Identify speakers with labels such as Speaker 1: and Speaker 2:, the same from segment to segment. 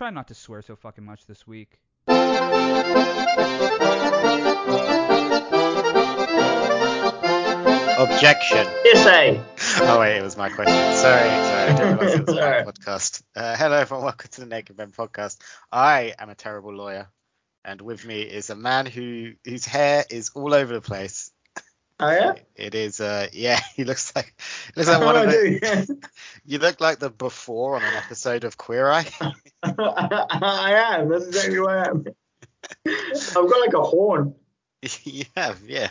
Speaker 1: Try not to swear so fucking much this week.
Speaker 2: Objection.
Speaker 3: Essay.
Speaker 2: Oh wait, it was my question. Sorry, sorry, I didn't realize it was my
Speaker 3: Sorry.
Speaker 2: podcast. Uh, hello everyone, welcome to the Naked Men podcast. I am a terrible lawyer, and with me is a man who whose hair is all over the place.
Speaker 3: Oh yeah.
Speaker 2: It is, uh, yeah, he looks like looks like
Speaker 3: Oh,
Speaker 2: one of
Speaker 3: I
Speaker 2: the.
Speaker 3: do.
Speaker 2: You look like the before on an episode of Queer Eye.
Speaker 3: I am. That's exactly who I am. I've got like a horn.
Speaker 2: you have, yeah,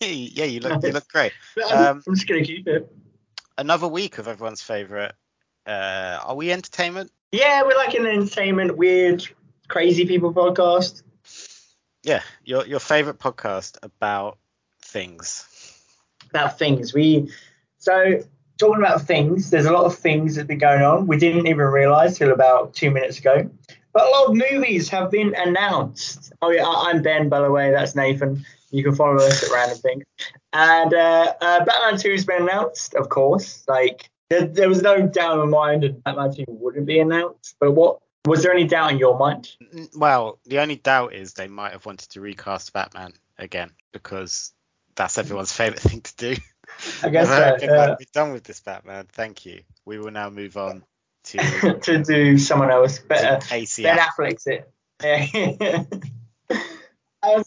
Speaker 2: yeah, you look you look great. Um,
Speaker 3: I'm just gonna keep it.
Speaker 2: Another week of everyone's favorite. Uh, are we entertainment?
Speaker 3: Yeah, we're like an entertainment, weird, crazy people podcast.
Speaker 2: Yeah, your your favorite podcast about things.
Speaker 3: about things. We so talking about things. There's a lot of things that have been going on. We didn't even realize till about two minutes ago. But a lot of movies have been announced. Oh yeah, I'm Ben, by the way. That's Nathan. You can follow us at Random Things. And uh, uh, Batman 2 has been announced, of course. Like there, there was no doubt in my mind that Batman 2 wouldn't be announced. But what was there any doubt in your mind?
Speaker 2: Well, the only doubt is they might have wanted to recast Batman again because that's everyone's favorite thing to do.
Speaker 3: I guess
Speaker 2: They've
Speaker 3: so. uh,
Speaker 2: we're done with this Batman. Thank you. We will now move on to
Speaker 3: to do someone else better.
Speaker 2: Casey.
Speaker 3: Ben Affleck's it. Yeah. yeah,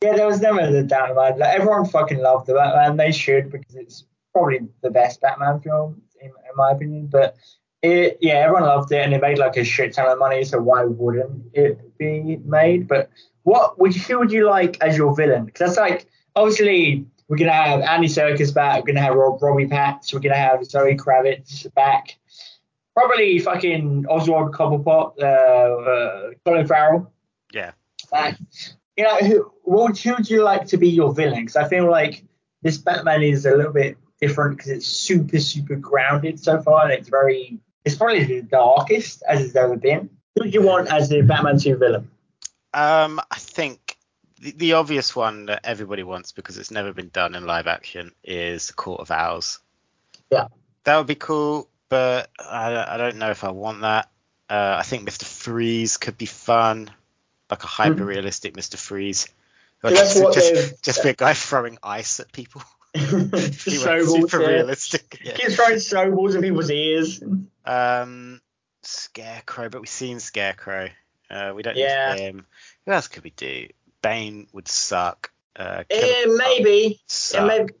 Speaker 3: there was never the doubt. Like, everyone fucking loved the Batman. They should because it's probably the best Batman film in, in my opinion. But it, yeah, everyone loved it and it made like a shit ton of money. So why wouldn't it be made? But what would you, who would you like as your villain? Because that's like obviously we're gonna have Andy Serkis back. We're gonna have Rob, Robbie Patch. We're gonna have Zoe Kravitz back. Probably fucking Oswald Cobblepot, uh, uh, Colin Farrell.
Speaker 2: Yeah.
Speaker 3: Back. You know, who, what would, who would you like to be your villain? Because I feel like this Batman is a little bit different because it's super, super grounded so far, and it's very, it's probably the darkest as it's ever been. Who do you want as the Batman 2 villain?
Speaker 2: Um, I think the, the obvious one that everybody wants because it's never been done in live action is the Court of Owls.
Speaker 3: Yeah.
Speaker 2: That would be cool, but I, I don't know if I want that. Uh, I think Mr. Freeze could be fun, like a hyper realistic Mr. Freeze. Like,
Speaker 3: that's what
Speaker 2: just,
Speaker 3: they've-
Speaker 2: just be a guy throwing ice at people. He
Speaker 3: Snowballs,
Speaker 2: super
Speaker 3: yeah.
Speaker 2: realistic. Yeah.
Speaker 3: Keeps throwing snowballs in people's ears.
Speaker 2: Um, Scarecrow, but we've seen Scarecrow. Uh, we don't
Speaker 3: Yeah.
Speaker 2: need him. Who else could we do? Bane would suck. Uh, Killer
Speaker 3: maybe.
Speaker 2: would
Speaker 3: Yeah, maybe.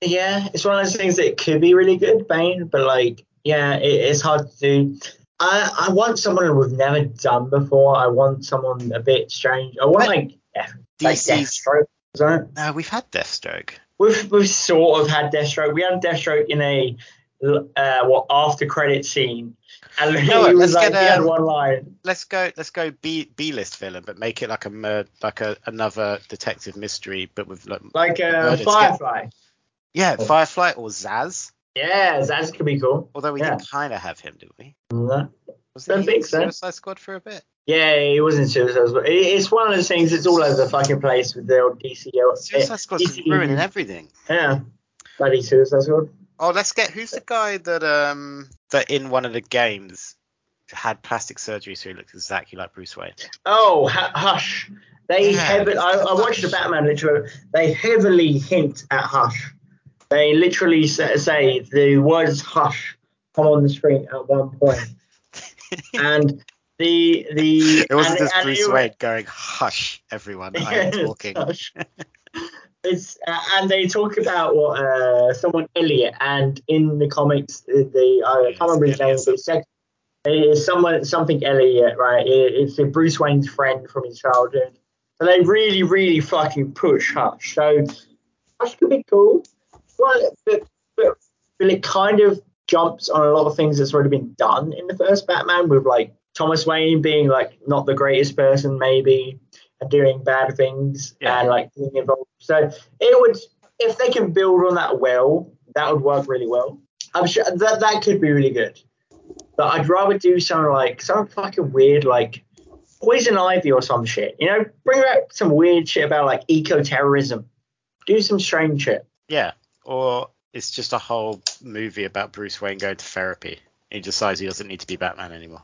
Speaker 3: Yeah, it's one of those things that could be really good, Bane, but like, yeah, it, it's hard to do. I, I want someone we've never done before. I want someone a bit strange. I want
Speaker 2: But
Speaker 3: like, yeah, like Deathstroke.
Speaker 2: No, we've had Deathstroke.
Speaker 3: We've we've sort of had Deathstroke. We had Deathstroke in a uh, what after credit scene, and he
Speaker 2: know what,
Speaker 3: was
Speaker 2: let's
Speaker 3: like
Speaker 2: get,
Speaker 3: he had
Speaker 2: um,
Speaker 3: one line.
Speaker 2: Let's go. Let's go B B list villain, but make it like a like a another detective mystery, but with like
Speaker 3: Like
Speaker 2: murdered
Speaker 3: Firefly.
Speaker 2: yeah, Firefly or Zsasz.
Speaker 3: Yeah, Zsasz could be cool.
Speaker 2: Although we
Speaker 3: Yeah.
Speaker 2: did kind of have him, didn't we? Was
Speaker 3: Don't think
Speaker 2: in
Speaker 3: so.
Speaker 2: Suicide Squad for a bit?
Speaker 3: Yeah, it wasn't Suicide Squad. It's one of those things that's all over the fucking place with the old DC.
Speaker 2: Suicide Squad's
Speaker 3: DC.
Speaker 2: ruining everything.
Speaker 3: Yeah, bloody Suicide Squad.
Speaker 2: Oh, let's get who's the guy that um that in one of the games had plastic surgery so he looks exactly like Bruce Wayne.
Speaker 3: Oh, Hu- Hush. They
Speaker 2: Yeah,
Speaker 3: heavily. I, I watched the Batman literally. They heavily hint at Hush. They literally say, the words Hush come on the screen at one point. and the the
Speaker 2: It wasn't
Speaker 3: and,
Speaker 2: just
Speaker 3: and
Speaker 2: Bruce Wayne going, "Hush, everyone, I am talking."
Speaker 3: Hush. It's uh, and they talk about what uh, someone Elliot and in the comics the, I can't remember his name but it's it's someone something Elliot right? It- it's a Bruce Wayne's friend from his childhood. So they really really fucking push Hush so Hush could be cool well but, but will it kind of jumps on a lot of things that's already been done in the first Batman, with like Thomas Wayne being like not the greatest person maybe doing bad things
Speaker 2: Yeah.
Speaker 3: and like being involved. So it would if they can build on that well, that would work really well. I'm sure that that could be really good. But I'd rather do something like some fucking weird like poison ivy or some shit. You know, bring back some weird shit about like eco terrorism. Do some strange shit.
Speaker 2: Yeah. Or it's just a whole movie about Bruce Wayne going to therapy. He decides he doesn't need to be Batman anymore.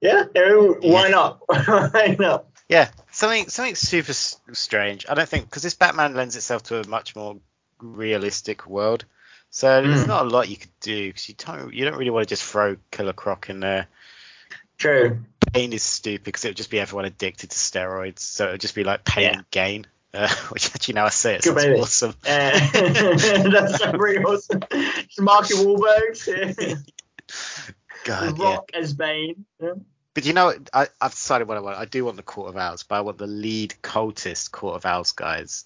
Speaker 3: Yeah, why not? why not?
Speaker 2: Yeah, something something super strange. I don't think because this Batman lends itself to a much more realistic world. So there's
Speaker 3: Mm.
Speaker 2: not a lot you could do because you don't you don't really want to just throw Killer Croc in there.
Speaker 3: True.
Speaker 2: Pain is stupid because it would just be everyone addicted to steroids. So it would just be like pain
Speaker 3: Yeah.
Speaker 2: and gain. Uh, which actually now I say it,
Speaker 3: Good movie.
Speaker 2: awesome.
Speaker 3: Uh, that's so pretty awesome. It's Marky Wahlberg.
Speaker 2: God, yeah.
Speaker 3: Rock as Bane. Yeah.
Speaker 2: But you know. I, I've decided what I want. I do want the Court of Owls, but I want the lead cultist Court of Owls guys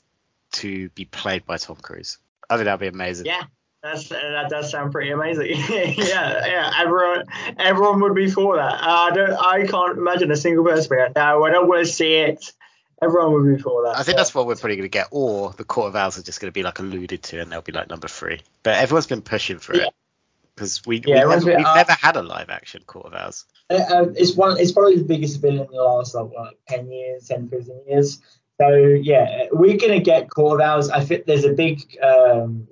Speaker 2: to be played by Tom Cruise. I think that'd be amazing.
Speaker 3: Yeah, that's that does sound pretty amazing. yeah, yeah. Everyone, everyone would be for that. Uh, I don't. I can't imagine a single person being like, no, I don't want to see it. Everyone would be for that.
Speaker 2: I think that's what we're probably going to get. Or the Court of Owls are just going to be like alluded to, and they'll be like number three. But everyone's been pushing for
Speaker 3: Yeah.
Speaker 2: it because we,
Speaker 3: Yeah,
Speaker 2: we've, never,
Speaker 3: been-
Speaker 2: we've
Speaker 3: uh,
Speaker 2: never had a live action Court of Owls.
Speaker 3: Uh, uh, it's one. It's probably the biggest villain in the last like, what, ten years, 10, 15 years. So yeah, we're gonna get Court of Owls. I think there's a big um,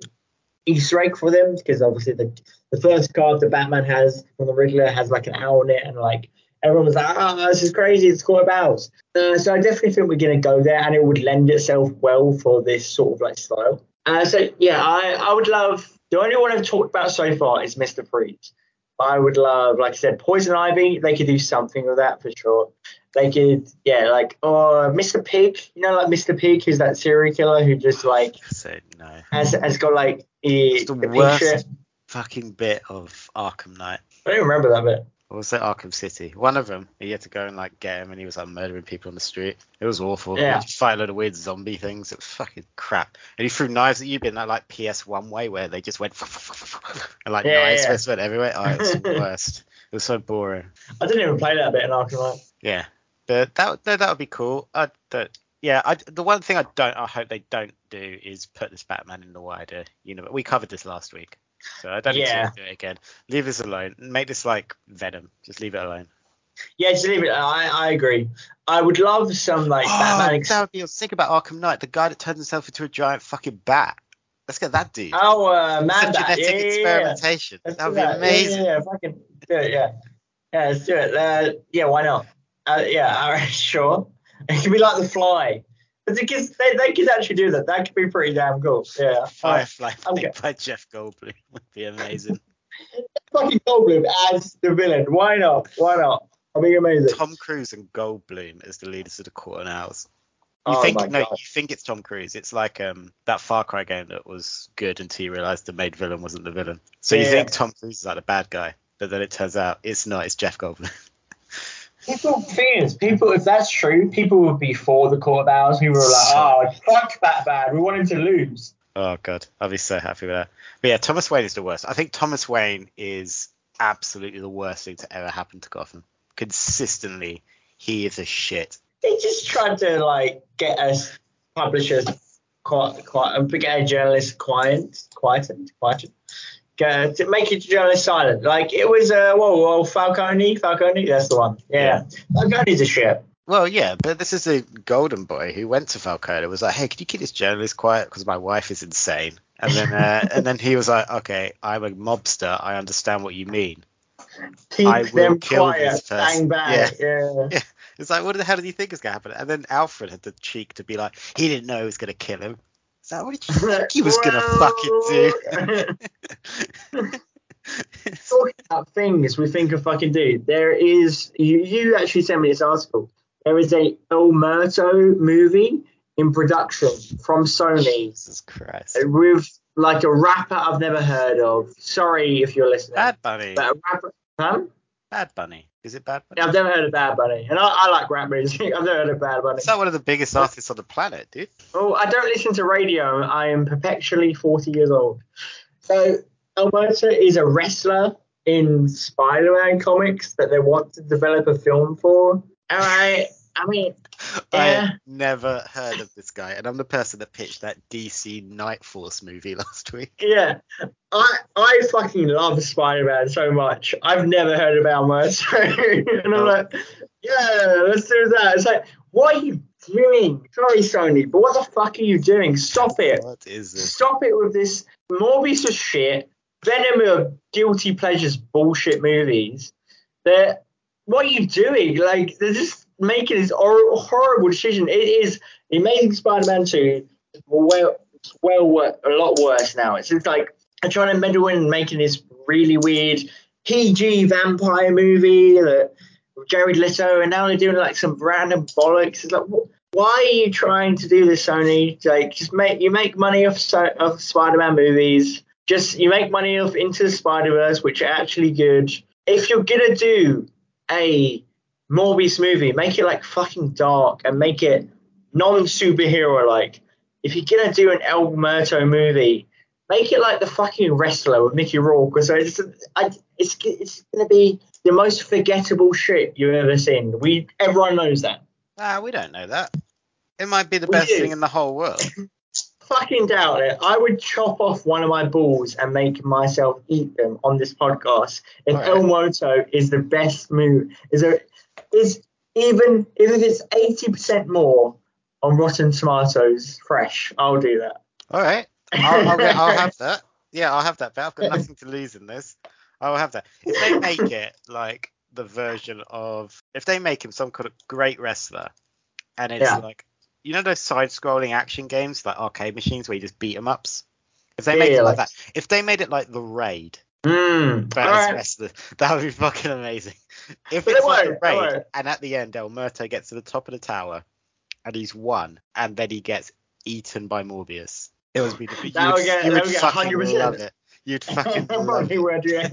Speaker 3: Easter egg for them because obviously the the first card that Batman has from the Riddler has like an owl in it, and like everyone was like, "Ah, this is crazy! It's Court of Owls." Uh, so I definitely think we're gonna go there, and it would lend itself well for this sort of like style. Uh, so yeah, I I would love. The only one I've talked about so far is Mister Freeze. I would love, like I said, Poison Ivy. They could do something with that for sure. They could, yeah, like, oh, Mr. Pig. You know, like Mr. Pig, who's that serial killer who just like
Speaker 2: So no,
Speaker 3: has has got like the,
Speaker 2: it's the,
Speaker 3: the
Speaker 2: worst
Speaker 3: picture.
Speaker 2: fucking bit of Arkham Knight.
Speaker 3: I don't remember that bit.
Speaker 2: Or was it Arkham City? One of them. He had to go and like get him, and he was like murdering people on the street. It was awful.
Speaker 3: Yeah.
Speaker 2: He had to fight a load of weird zombie things. It was fucking crap. And he threw knives at you, in that like PS1 way where they just went and like
Speaker 3: Yeah,
Speaker 2: knives
Speaker 3: yeah.
Speaker 2: just went everywhere. Oh, it was the worst. It was so boring.
Speaker 3: I didn't even play that bit in Arkham Knight.
Speaker 2: Yeah, but that no, that would be cool. I don't. Yeah, I, the one thing I don't, I hope they don't do is put this Batman in the wider universe. We covered this last week, so I don't need to do it again. Leave this alone. Make this like Venom. Just leave it alone.
Speaker 3: Yeah, just leave it. I, I agree. I would love some like Batman.
Speaker 2: Oh,
Speaker 3: Ex-
Speaker 2: that would be. sick about Arkham Knight, the guy that turns himself into a giant fucking bat. Let's get that dude.
Speaker 3: oh, uh, man, that.
Speaker 2: genetic
Speaker 3: Yeah, yeah, yeah.
Speaker 2: experimentation.
Speaker 3: Let's
Speaker 2: That
Speaker 3: do
Speaker 2: would be
Speaker 3: Yeah,
Speaker 2: amazing.
Speaker 3: Yeah, yeah, fucking do it. Yeah, yeah, let's do it. Uh, yeah, why not? Uh, yeah, all right, sure. It could be like the Fly, kids they, they could actually do that. That could be pretty damn cool. Yeah,
Speaker 2: Firefly
Speaker 3: I'm
Speaker 2: by Jeff Goldblum would be amazing.
Speaker 3: fucking Goldblum as the villain. Why not? Why not? I think amazing.
Speaker 2: Tom Cruise and Goldblum as the leaders of the Court and Owls. You
Speaker 3: oh
Speaker 2: think no,
Speaker 3: god.
Speaker 2: you think it's Tom Cruise. It's like um that Far Cry game that was good until you realised the main villain wasn't the villain. So you think Tom Cruise is like the bad guy, but then it turns out it's not. It's Jeff Goldblum.
Speaker 3: People, thing is, people, if that's true, people would be for the Court battles. Owls. People were like, oh, fuck Batman. We want him to lose.
Speaker 2: oh god, I'd be so happy with that. But yeah, Thomas Wayne is the worst. I think Thomas Wayne is absolutely the worst thing to ever happen to Gotham. Consistently, he is a shit.
Speaker 3: They just tried to like get us publishers quite, quite, get a journalist quiet, quietened, quietened. Get, to make a journalist silent. Like it was, uh, whoa, whoa, Falcone, Falcone, that's the one. Yeah, Falcone's a shit.
Speaker 2: Well, yeah, but this is a golden boy who went to Falcone and was like, "Hey, can you keep this journalist quiet because my wife is insane?" And then, uh, and then he was like, "Okay, I'm a mobster. I understand what you mean."
Speaker 3: Keep
Speaker 2: I will
Speaker 3: them
Speaker 2: kill
Speaker 3: quiet.
Speaker 2: this person.
Speaker 3: Bang, bang. Yeah.
Speaker 2: Yeah, it's like, what the hell did you think is gonna happen? And then Alfred had the cheek to be like, he didn't know he was gonna kill him. Is that what you think he was gonna fucking do?
Speaker 3: talking about things we think of fucking do. There is you, you actually sent me this article. There is a El Muerto movie in production from Sony
Speaker 2: Jesus Christ.
Speaker 3: Uh, with like a rapper I've never heard of. Sorry if you're listening.
Speaker 2: Bad Bunny.
Speaker 3: But a rapper, huh?
Speaker 2: Bad Bunny. Is it Bad Bunny?
Speaker 3: Yeah, I've never heard of Bad Bunny, and I, I like rap music. I've never heard of Bad Bunny.
Speaker 2: It's like one of the biggest artists on the planet, dude.
Speaker 3: Oh, I don't listen to radio. I am perpetually 40 years old. So El Muerto is a wrestler in Spider-Man comics that they want to develop a film for. And I, I mean, yeah.
Speaker 2: I never heard of this guy, and I'm the person that pitched that DC Night Force movie last week.
Speaker 3: Yeah, I I fucking love Spider-Man so much. I've never heard of Alberto, and I'm oh. like, yeah, let's do that. It's like, what are you doing? Sorry, Sony, but what the fuck are you doing? Stop it!
Speaker 2: What is this?
Speaker 3: Stop it with this Morbius of shit, Venom of guilty pleasures bullshit movies. That what are you doing? Like they're just making this horrible decision. It is Amazing Spider-Man 2. Well, well, a lot worse now. It's just like trying to meddle in making this really weird PG vampire movie that Jared Leto, and now they're doing like some random bollocks. It's like, wh- why are you trying to do this, Sony? Like, just make you make money off so- of Spider-Man movies. Just you make money off Into the Spider-Verse, which are actually good. If you're gonna do a Morbius movie, make it like fucking dark and make it non-superhero like. If you're gonna do an El Muerto movie, make it like the fucking wrestler with Mickey Rourke. So it's I, it's it's gonna be the most forgettable shit you've ever seen. We everyone knows that.
Speaker 2: Ah, we don't know that. It might be the
Speaker 3: We
Speaker 2: best
Speaker 3: do.
Speaker 2: thing in the whole world.
Speaker 3: Fucking doubt it. I would chop off one of my balls and make myself eat them on this podcast. If
Speaker 2: Alright.
Speaker 3: El Muerto is the best move, is there is even if it's eighty percent more on Rotten Tomatoes fresh, I'll do that.
Speaker 2: All right, I'll, I'll, get, I'll have that. Yeah, I'll have that. But I've got nothing to lose in this. I'll have that. If they make it like the version of, if they make him some kind of great wrestler, and it's
Speaker 3: Yeah.
Speaker 2: like, you know those side-scrolling action games like arcade machines where you just beat 'em ups. If they
Speaker 3: Yeah,
Speaker 2: made it like
Speaker 3: like-
Speaker 2: that, if they made it like the raid,
Speaker 3: Mm. Alright.
Speaker 2: wrestlers, that would be fucking amazing. If
Speaker 3: But
Speaker 2: it's like the raid, and at the end El Muerto gets to the top of the tower, and he's won, and then he gets eaten by Morbius, it would be the you
Speaker 3: That
Speaker 2: would,
Speaker 3: get-
Speaker 2: you would fucking
Speaker 3: 100%.
Speaker 2: love it. You'd fucking love it.
Speaker 3: would, yeah.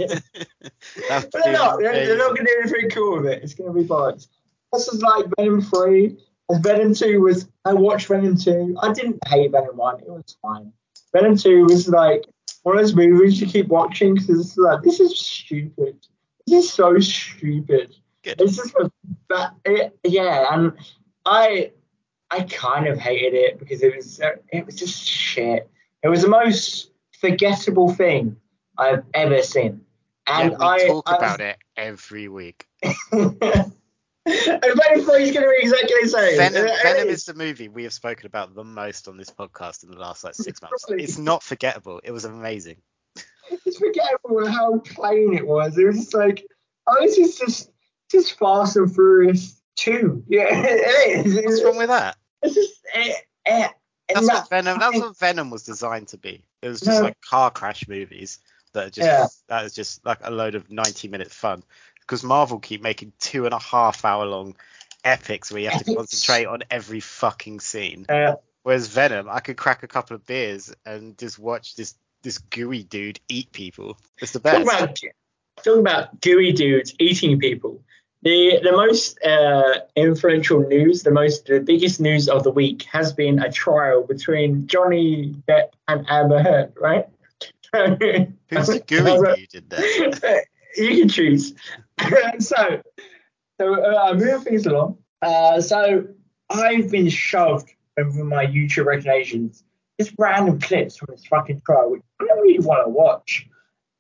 Speaker 3: But they're not. They're, they're not going to do anything cool with it. It's going to be bollocks. This is like Venom 3. And Venom 2 was. I watched Venom 2. I didn't hate Venom 1. It was fine. Venom 2 was like one of those movies you keep watching because it's like, this is stupid. This is so stupid.
Speaker 2: Good.
Speaker 3: It's just that, it, yeah, and I I kind of hated it because it was it was just shit. It was the most forgettable thing I've ever seen, and
Speaker 2: yeah, we
Speaker 3: I
Speaker 2: talk
Speaker 3: I,
Speaker 2: about it every week.
Speaker 3: and Venom 3 is going to be exactly the same.
Speaker 2: Venom, Venom
Speaker 3: is.
Speaker 2: is the movie we have spoken about the most on this podcast in the last like six months. It's not forgettable. It was amazing.
Speaker 3: It's forgettable how plain it was. It was just like, oh, this is just just Fast and Furious 2. Yeah, it is.
Speaker 2: What's wrong with that?
Speaker 3: It's just. Eh, eh,
Speaker 2: That's
Speaker 3: no-
Speaker 2: what Venom. That's what Venom was designed to be. It was just
Speaker 3: No.
Speaker 2: like car crash movies that are just
Speaker 3: Yeah.
Speaker 2: that is just like a load of ninety minute fun. Because Marvel keep making two and a half hour long epics where you have to concentrate on every fucking scene.
Speaker 3: Uh,
Speaker 2: Whereas Venom, I could crack a couple of beers and just watch this this gooey dude eat people. It's the
Speaker 3: talking
Speaker 2: best.
Speaker 3: about talking about gooey dudes eating people. The the most uh, influential news, the most the biggest news of the week has been a trial between Johnny Depp and Amber Heard, right?
Speaker 2: Who's the gooey dude in there?
Speaker 3: you can choose. so, so uh, moving things along. Uh, so I've been shoved over my YouTube recommendations just random clips from this fucking trial, which I don't really want to watch.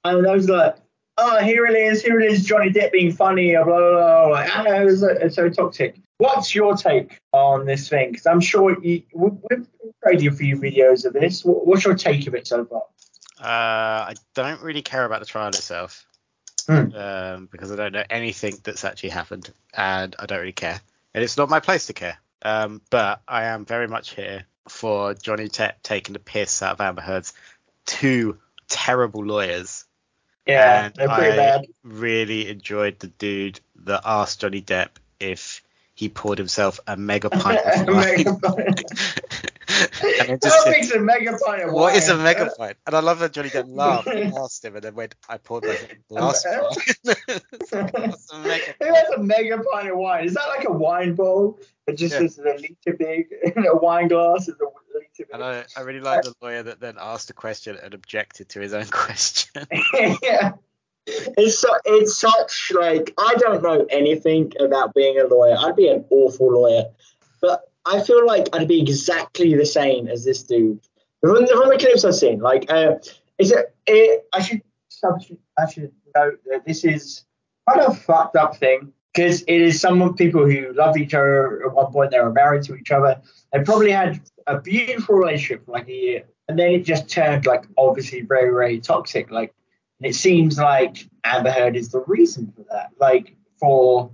Speaker 3: And I was like, oh, here it is, here it is, Johnny Depp being funny, blah blah blah. Like, ah, it was, uh, it's so toxic. What's your take on this thing? Because I'm sure you, we- we've created a few videos of this. What's your take of it so far?
Speaker 2: Uh, I don't really care about the trial itself
Speaker 3: Hmm.
Speaker 2: um, because I don't know anything that's actually happened, and I don't really care, and it's not my place to care. Um, but I am very much here for Johnny Depp taking the piss out of Amber Heard's two terrible lawyers.
Speaker 3: Yeah,
Speaker 2: and
Speaker 3: they're pretty
Speaker 2: I
Speaker 3: bad.
Speaker 2: really enjoyed the dude that asked Johnny Depp if he poured himself a mega pint of wine. And then just said,
Speaker 3: a mega of
Speaker 2: what is a
Speaker 3: wine?
Speaker 2: mega pint? And I love that Johnny Depp laughed and asked him and then went, I poured my glass. What's a mega
Speaker 3: Who has a mega of wine? Is that like a wine bowl? It just
Speaker 2: Yeah.
Speaker 3: is a liter big, a wine glass is a liter big.
Speaker 2: And I, I really like the lawyer that then asked a question and objected to his own question.
Speaker 3: yeah. It's so, it's such like I don't know anything about being a lawyer. I'd be an awful lawyer, but I feel like I'd be exactly the same as this dude. From the, from the clips I've seen, like, uh, is it, it? I should I should note that this is quite a fucked up thing because it is some people who loved each other at one point. They were married to each other. They probably had a beautiful relationship for like a year, and then it just turned like obviously very very toxic. Like, and it seems like Amber Heard is the reason for that. Like for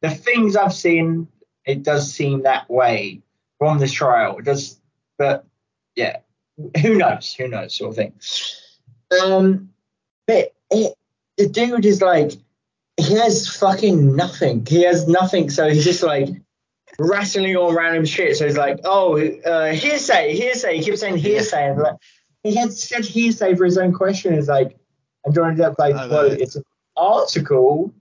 Speaker 3: the things I've seen, it does seem that way from this trial. It does, but yeah, who knows? Who knows? Sort of thing. Um, but it, the dude is like he has fucking nothing. He has nothing. So he's just like rattling on random shit. So he's like, oh, uh, hearsay, hearsay. He keeps saying hearsay. And like, he had said hearsay for his own question. Is like, and Johnny Depp like, well, it's an article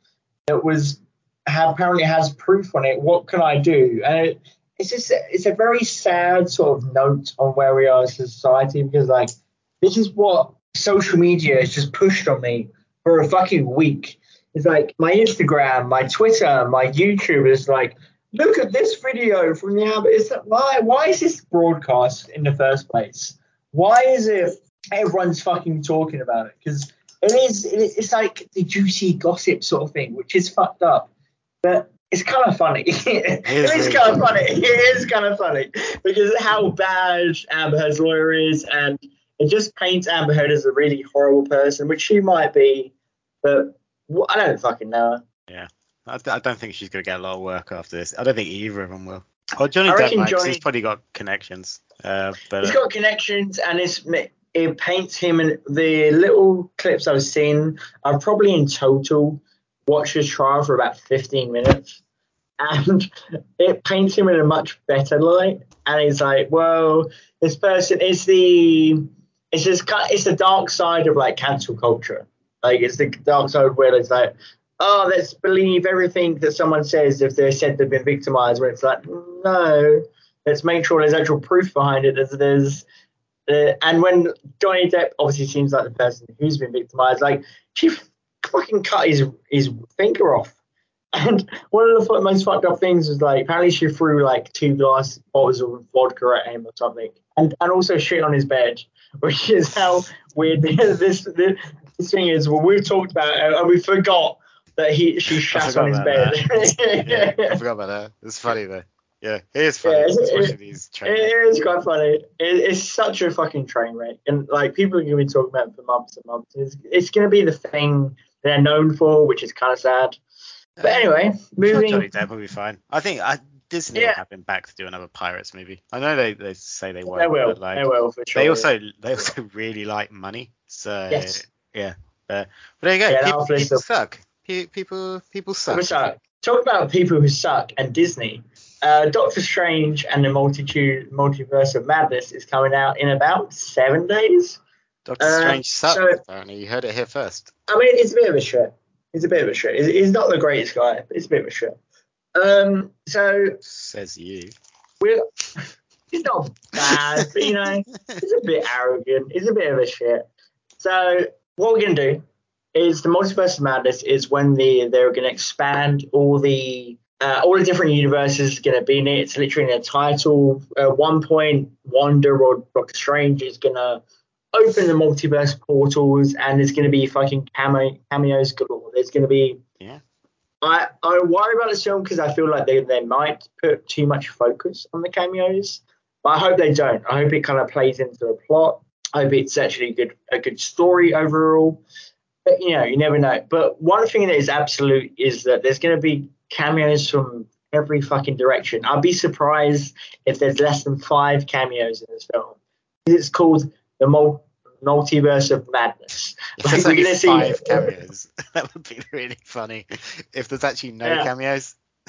Speaker 3: that was apparently has proof on it. What can I do? And it, it's just it's a very sad sort of note on where we are as a society because like this is what social media has just pushed on me for a fucking week. It's like my Instagram, my Twitter, my YouTube is like, look at this video from the like, why why is this broadcast in the first place? Why is it everyone's fucking talking about it? Because it is it's like the juicy gossip sort of thing, which is fucked up. But it's kind of funny. it is, kind of funny. It is kind of funny because how bad Amber Heard's lawyer is, and it just paints Amber Heard as a really horrible person, which she might be, but I don't fucking know.
Speaker 2: Yeah, I, I don't think she's gonna get a lot of work after this. I don't think either of them will. Well, Johnny Depp, Johnny, he's probably got connections. Uh, but
Speaker 3: he's got connections, and it's it paints him in the little clips I've seen. I've probably in total watched his trial for about 15 minutes and it paints him in a much better light. And he's like, well, this person is the it's just it's the dark side of like cancel culture. Like it's the dark side where it's like, oh, let's believe everything that someone says if they said they've been victimized. When it's like, no, let's make sure there's actual proof behind it. There's, there's uh, and when Johnny Depp obviously seems like the person who's been victimized, like she fucking cut his his finger off and one of the most fucked up things is like apparently she threw like two glass bottles of vodka at him or something, and and also shit on his bed, which is how weird this this, this thing is. Well, we've talked about it and we forgot that he she shat on his bed.
Speaker 2: yeah, I forgot about that. It's funny though. Yeah, it is funny. Yeah,
Speaker 3: it, it, it is quite funny. It, it's such a fucking train wreck, and like people are going to be talking about it for months and months. It's, it's going to be the thing they're known for, which is kind of sad. But anyway, moving.
Speaker 2: Johnny Depp will be fine. I think I, Disney yeah. will have him back to do another Pirates movie. I know they, they say they won't.
Speaker 3: They will. Like, they will for sure.
Speaker 2: They also they also really like money. So yes. yeah. But, but there you go. Yeah, people, people suck. People people suck.
Speaker 3: Talk about people who suck and Disney. Uh, Doctor Strange and the Multitude Multiverse of Madness is coming out in about seven days.
Speaker 2: Doctor uh, Strange sucks. So, apparently, you heard it here first.
Speaker 3: I mean, it's a bit of a shit. He's a bit of a shit. He's not the greatest guy, but he's a bit of a shit. Um, so
Speaker 2: says you.
Speaker 3: We're he's not bad, but you know, he's a bit arrogant. He's a bit of a shit. So what we're gonna do is the multiverse of madness is when the they're gonna expand all the uh, all the different universes are going to be in it. It's literally in a title. At one point, Wanda or Doctor Strange is going to open the multiverse portals and there's going to be fucking cameo, cameos galore. There's going to be.
Speaker 2: Yeah.
Speaker 3: I, I worry about this film because I feel like they, they might put too much focus on the cameos, but I hope they don't. I hope it kind of plays into the plot. I hope it's actually good a good story overall. But you know, you never know. But one thing that is absolute is that there's going to be cameos from every fucking direction. I'd be surprised if there's less than five cameos in this film. It's called the mul- multiverse of madness.
Speaker 2: Like, we're gonna see cameos. that would be really funny if there's actually no yeah. cameos.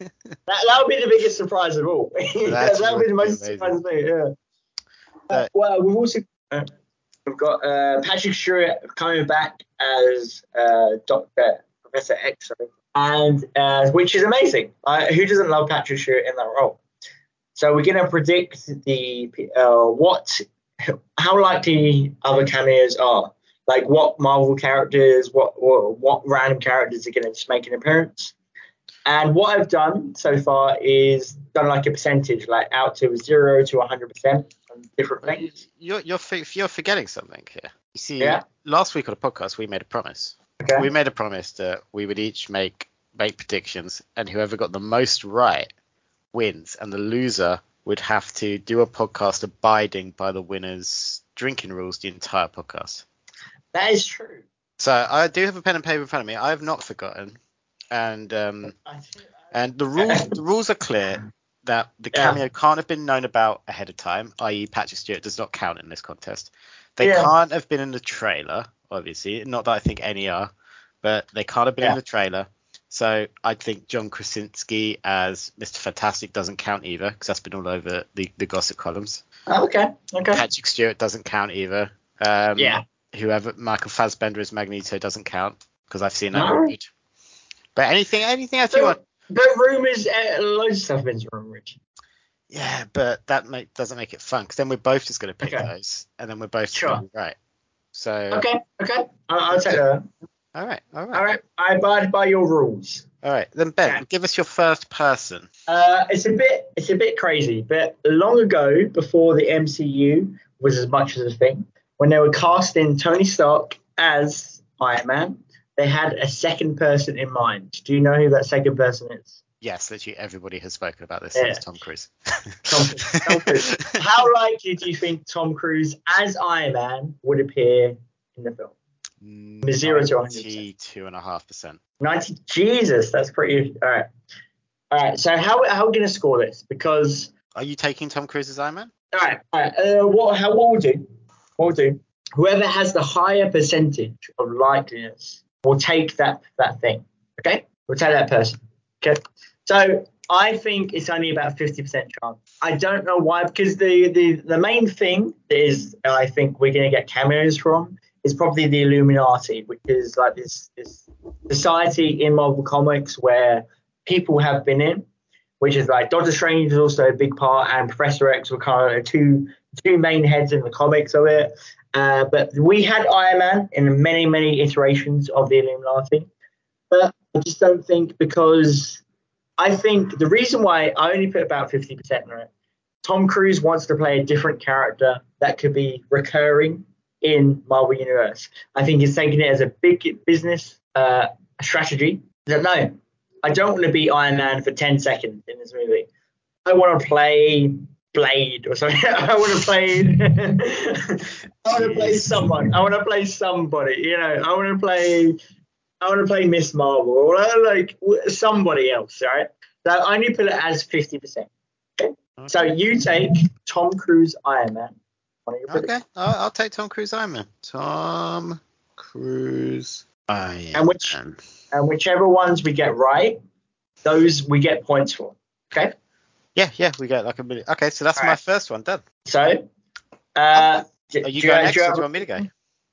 Speaker 3: that, that would be the biggest surprise of all. that would be the most surprising thing. Yeah. Uh, well, we've also uh, we've got uh, Patrick Stewart coming back as uh, Doctor Professor X, and uh, which is amazing. who doesn't love Patrick Stewart in that role? So we're gonna predict the uh, what, how likely other cameos are. Like what Marvel characters, what what, what random characters are gonna just make an appearance. And what I've done so far is done like a percentage, like out to zero to 100 percent on different things.
Speaker 2: You're you're you're forgetting something here. You see,
Speaker 3: Yeah.
Speaker 2: last week on the podcast we made a promise.
Speaker 3: Okay.
Speaker 2: We made a promise that we would each make make predictions, and whoever got the most right wins, and the loser would have to do a podcast abiding by the winner's drinking rules the entire podcast.
Speaker 3: That is true.
Speaker 2: So I do have a pen and paper in front of me. I have not forgotten, and um, and the rules the rules are clear that the
Speaker 3: Yeah.
Speaker 2: cameo can't have been known about ahead of time, i.e. Patrick Stewart does not count in this contest. They
Speaker 3: Yeah.
Speaker 2: can't have been in the trailer, obviously. Not that I think any are, but they can't have been
Speaker 3: Yeah.
Speaker 2: in the trailer. So I think John Krasinski as Mr. Fantastic doesn't count either, because that's been all over the, the gossip columns.
Speaker 3: Oh, okay. Okay.
Speaker 2: Patrick Stewart doesn't count either. Um,
Speaker 3: Yeah.
Speaker 2: Whoever Michael Fassbender as Magneto doesn't count because I've seen that.
Speaker 3: No.
Speaker 2: But anything, anything else you want?
Speaker 3: But rumors, uh, loads of stuff has been rumored.
Speaker 2: Yeah, but that make, doesn't make it fun because then we're both just going to pick
Speaker 3: Okay.
Speaker 2: those, and then we're both
Speaker 3: Sure.
Speaker 2: be right. So,
Speaker 3: Okay. Okay. I'll, I'll take that.
Speaker 2: all right, all right,
Speaker 3: All right. I abide by your rules.
Speaker 2: all right. Then Ben,
Speaker 3: Yeah.
Speaker 2: give us your first person.
Speaker 3: Uh, it's a bit, it's a bit crazy, but long ago, before the MCU was as much as a thing, when they were casting Tony Stark as Iron Man, they had a second person in mind. Do you know who that second person is?
Speaker 2: Yes, literally everybody has spoken about this.
Speaker 3: Yeah.
Speaker 2: It's Tom Cruise.
Speaker 3: Tom Tom Cruise. How likely do you think Tom Cruise as Iron Man would appear in the film? Zero to 100%.
Speaker 2: Ninety-two and a half percent.
Speaker 3: 90 Jesus, that's pretty. All right. All right. So how how are we gonna score this? Because
Speaker 2: Are you taking Tom Cruise as Iron Man?
Speaker 3: all right, all right. Uh, what how what we'll do? What we'll do? Whoever has the higher percentage of likeliness will take that that thing. Okay, we'll take that person. Okay. So I think it's only about 50% chance. I don't know why, because the, the, the main thing is I think we're going to get cameos from is probably the Illuminati, which is like this, this society in Marvel Comics where people have been in, which is like Doctor Strange is also a big part, and Professor X were kind of two two main heads in the comics of it. Uh, but we had Iron Man in many many iterations of the Illuminati, but I just don't think because I think the reason why I only put about 50% on it, Tom Cruise wants to play a different character that could be recurring in Marvel Universe. I think he's taking it as a big business uh, strategy. That no, I don't want to be Iron Man for 10 seconds in this movie. I want to play Blade or something. I want to play. I want to play someone. I want to play somebody. You know, I want to play. I want to play Miss Marvel or like somebody else, right? So I only put it as 50%. Okay. So you take Tom Cruise Iron Man. One of your
Speaker 2: Okay. I'll, I'll take Tom Cruise Iron Man. Tom Cruise Iron
Speaker 3: And which-
Speaker 2: Man.
Speaker 3: And whichever ones we get right, those we get points for. Okay.
Speaker 2: Yeah, yeah, we get like a million. Okay, so that's my
Speaker 3: Alright.
Speaker 2: first one done.
Speaker 3: So, uh,
Speaker 2: Are you
Speaker 3: do
Speaker 2: going
Speaker 3: do
Speaker 2: next do
Speaker 3: have-
Speaker 2: you want me to go?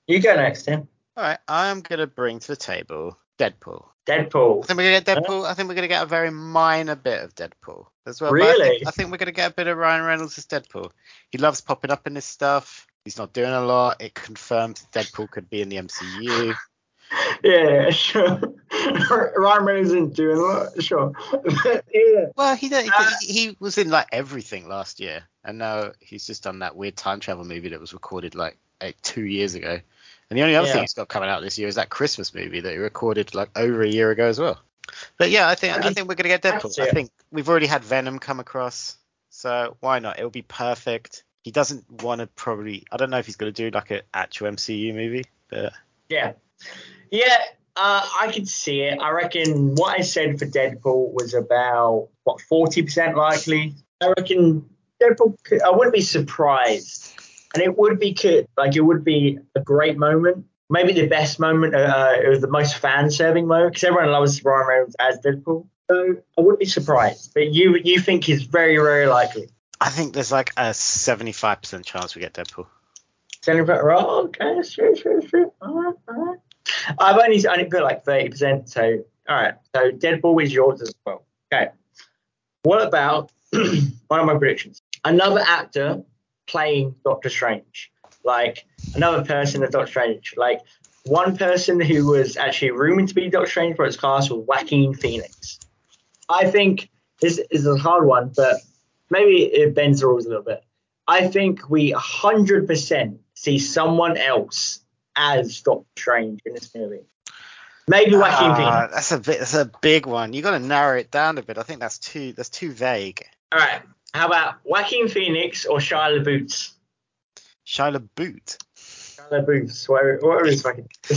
Speaker 3: You go next, Tim.
Speaker 2: All right, I'm gonna bring to the table Deadpool.
Speaker 3: Deadpool.
Speaker 2: I think we're gonna get Deadpool. I think we're gonna get a very minor bit of Deadpool as well. but I
Speaker 3: Really?
Speaker 2: think, I think we're gonna get a bit of Ryan Reynolds as Deadpool. He loves popping up in this stuff. He's not doing a lot. It confirms Deadpool could be in the MCU.
Speaker 3: Yeah, sure. Ryan Reynolds isn't doing a lot, sure. yeah.
Speaker 2: Well, he, did-
Speaker 3: Uh,
Speaker 2: he he was in like everything last year, and now he's just done that weird time travel movie that was recorded like eight, two years ago. And the only other
Speaker 3: Yeah.
Speaker 2: thing he's got coming out this year is that Christmas movie that he recorded like over a year ago as well. But yeah, I think
Speaker 3: I
Speaker 2: I, think we're gonna get Deadpool. I think we've already had Venom come across, so why not? It'll be perfect. He doesn't want to probably. I don't know if he's gonna do like an actual MCU movie, but
Speaker 3: Yeah. Yeah, uh, I could see it. I reckon what I said for Deadpool was about, what, 40% likely? I reckon Deadpool, could, I wouldn't be surprised. And it would be good. Like, it would be a great moment. Maybe the best moment, uh, it was the most fan serving moment, because everyone loves Ryan Reynolds as Deadpool. So I wouldn't be surprised. But you you think he's very, very likely.
Speaker 2: I think there's like a 75% chance we get Deadpool.
Speaker 3: Selling for oh, okay, sure, sure, sure. All right, all right. I've only only put like thirty percent, so all right. So Deadpool is yours as well. Okay. What about one of my predictions. Another actor playing Doctor Strange, like another person as Doctor Strange, like one person who was actually rumored to be Doctor Strange for its cast was Joaquin Phoenix. I think this is a hard one, but maybe it bends the rules a little bit. I think we 100% see someone else as Doctor Strange in this movie. Maybe Joaquin
Speaker 2: Ah,
Speaker 3: Phoenix.
Speaker 2: that's a bit. That's a big one. You got to narrow it down a bit. I think that's too. That's too vague.
Speaker 3: All right. How about Joaquin Phoenix or Shia LaBeouf?
Speaker 2: Shia LaBeouf.
Speaker 3: Shia LaBeouf, whatever, whatever his fucking.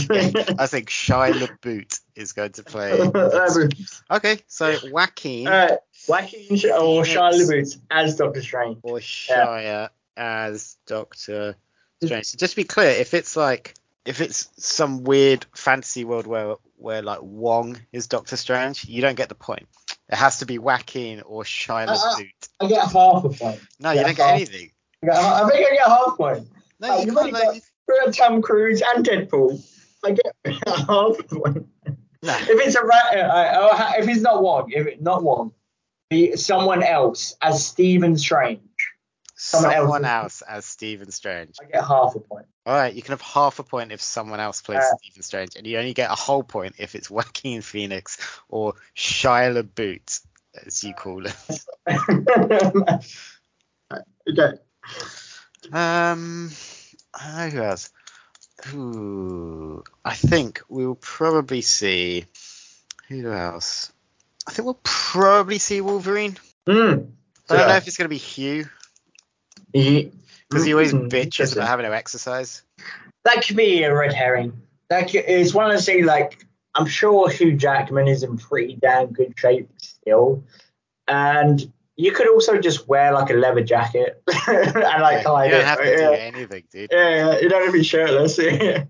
Speaker 2: I think Shia LaBeouf is going to play. Okay, so Joaquin
Speaker 3: All right. Joaquin or Shia. LaBeouf as Doctor Strange.
Speaker 2: or Shia as Doctor Strange. So just to be clear, if it's like if it's some weird fantasy world where where like Wong is Doctor Strange, you don't get the point. It has to be Joaquin or Shia
Speaker 3: Uh, uh,
Speaker 2: LaBeouf.
Speaker 3: I get half a point.
Speaker 2: No, you don't get
Speaker 3: half.
Speaker 2: anything.
Speaker 3: I get- I think I get half a point.
Speaker 2: No,
Speaker 3: Oh,
Speaker 2: you can't. Like,
Speaker 3: For Tom Cruise and Deadpool, I get half a point.
Speaker 2: no.
Speaker 3: If it's a uh, uh, if it's not Wong, if it's not Wong, be someone else as Stephen Strange, someone
Speaker 2: Someone,
Speaker 3: else.
Speaker 2: else as Stephen Strange.
Speaker 3: I get half a point.
Speaker 2: All right, you can have half a point if someone else plays
Speaker 3: Uh,
Speaker 2: Stephen Strange, and you only get a whole point if it's Joaquin Phoenix or Shia LaBeouf, as you call it.
Speaker 3: okay.
Speaker 2: Um, I don't know who else. Ooh, I think we'll probably see. Who else? I think we'll probably see Wolverine.
Speaker 3: Mm.
Speaker 2: I don't know if it's going to be Hugh because he always
Speaker 3: Mm,
Speaker 2: bitches about having to exercise.
Speaker 3: That could be a red herring. That could, it's one of those things like I'm sure Hugh Jackman is in pretty damn good shape still, and you could also just wear like a leather jacket and like
Speaker 2: Yeah,
Speaker 3: hide
Speaker 2: you don't
Speaker 3: it.
Speaker 2: have to do anything, dude.
Speaker 3: Yeah, yeah, you don't have to be shirtless. Yeah.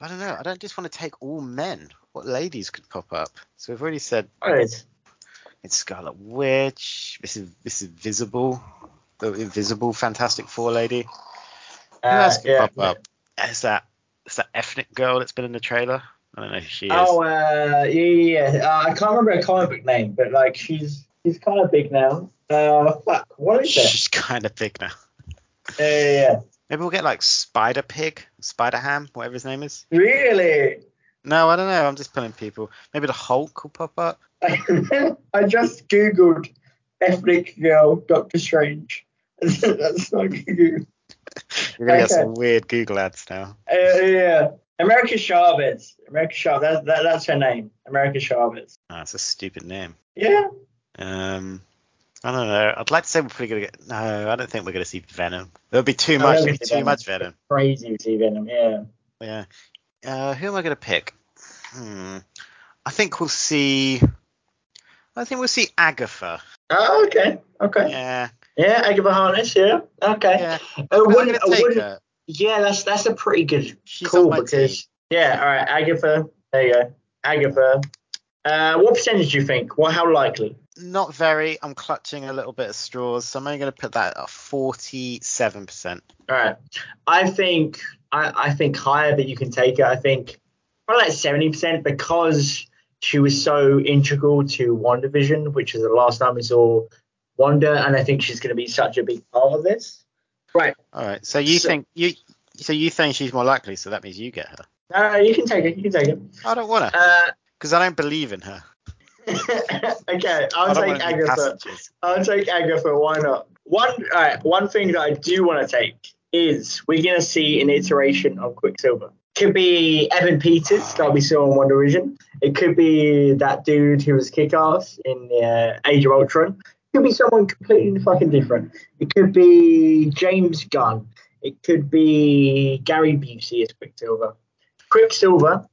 Speaker 2: I don't know. I don't just want to take all men. What ladies could pop up? So we've already said
Speaker 3: Right.
Speaker 2: it's Scarlet Witch. This is this is Visible, the Invisible Fantastic Four lady.
Speaker 3: Uh, yeah.
Speaker 2: pop up? Is that is that ethnic girl that's been in the trailer? I don't know who she is.
Speaker 3: Oh, uh, yeah, yeah, yeah. Uh, I can't remember her comic book name, but like she's she's kind of big now. Uh, fuck, what is it?
Speaker 2: She's kind of big now.
Speaker 3: Yeah, yeah,
Speaker 2: Maybe we'll get like Spider Pig, Spider Ham, whatever his name is.
Speaker 3: Really?
Speaker 2: No, I don't know. I'm just pulling people. Maybe the Hulk will pop up.
Speaker 3: I just googled ethnic girl Doctor Strange. That's not Google.
Speaker 2: You're gonna get some weird Google ads now.
Speaker 3: Uh, yeah, America Chavez. America Chavez. That's that, that's her name. America Chavez.
Speaker 2: Oh, that's a stupid name.
Speaker 3: Yeah.
Speaker 2: Um, I don't know. I'd like to say we're probably gonna get. No, I don't think we're gonna see Venom. There'll be too much. Be too
Speaker 3: Venom.
Speaker 2: much Venom.
Speaker 3: Crazy to see Venom. Yeah.
Speaker 2: Yeah. Uh, who am I gonna pick? Hmm. I think we'll see. I think we'll see Agatha.
Speaker 3: Oh, okay. Okay.
Speaker 2: Yeah.
Speaker 3: Yeah, Agatha Harkness. Yeah. Okay.
Speaker 2: Yeah.
Speaker 3: I wouldn't, I wouldn't, yeah, that's that's a pretty good
Speaker 2: She's my
Speaker 3: because
Speaker 2: team.
Speaker 3: yeah. All right, Agatha. There you go. Agatha. Uh, what percentage do you think? What? How likely?
Speaker 2: Not very. I'm clutching a little bit of straws, so I'm only gonna put that at 47 percent.
Speaker 3: All right. I think I, I think higher, that you can take it. I think probably like seventy percent because she was so integral to WandaVision, which is the last time we saw Wanda, and I think she's going to be such a big part of this. Right.
Speaker 2: All right. So you
Speaker 3: So-
Speaker 2: think you? So you think she's more likely? So that means you get her.
Speaker 3: Uh, you can take it. You can take it.
Speaker 2: I don't want her
Speaker 3: Uh,
Speaker 2: because I don't believe in her.
Speaker 3: okay,
Speaker 2: I
Speaker 3: I'll take
Speaker 2: want
Speaker 3: Agatha. I'll take Agatha. Why not? One, all right. One thing that I do want to take is we're going to see an iteration of Quicksilver. Could be Evan Peters, like we saw in WandaVision. It could be that dude who was kick-ass in uh, Age of Ultron. It could be someone completely fucking different. It could be James Gunn. It could be Gary Busey as Quicksilver. Quicksilver,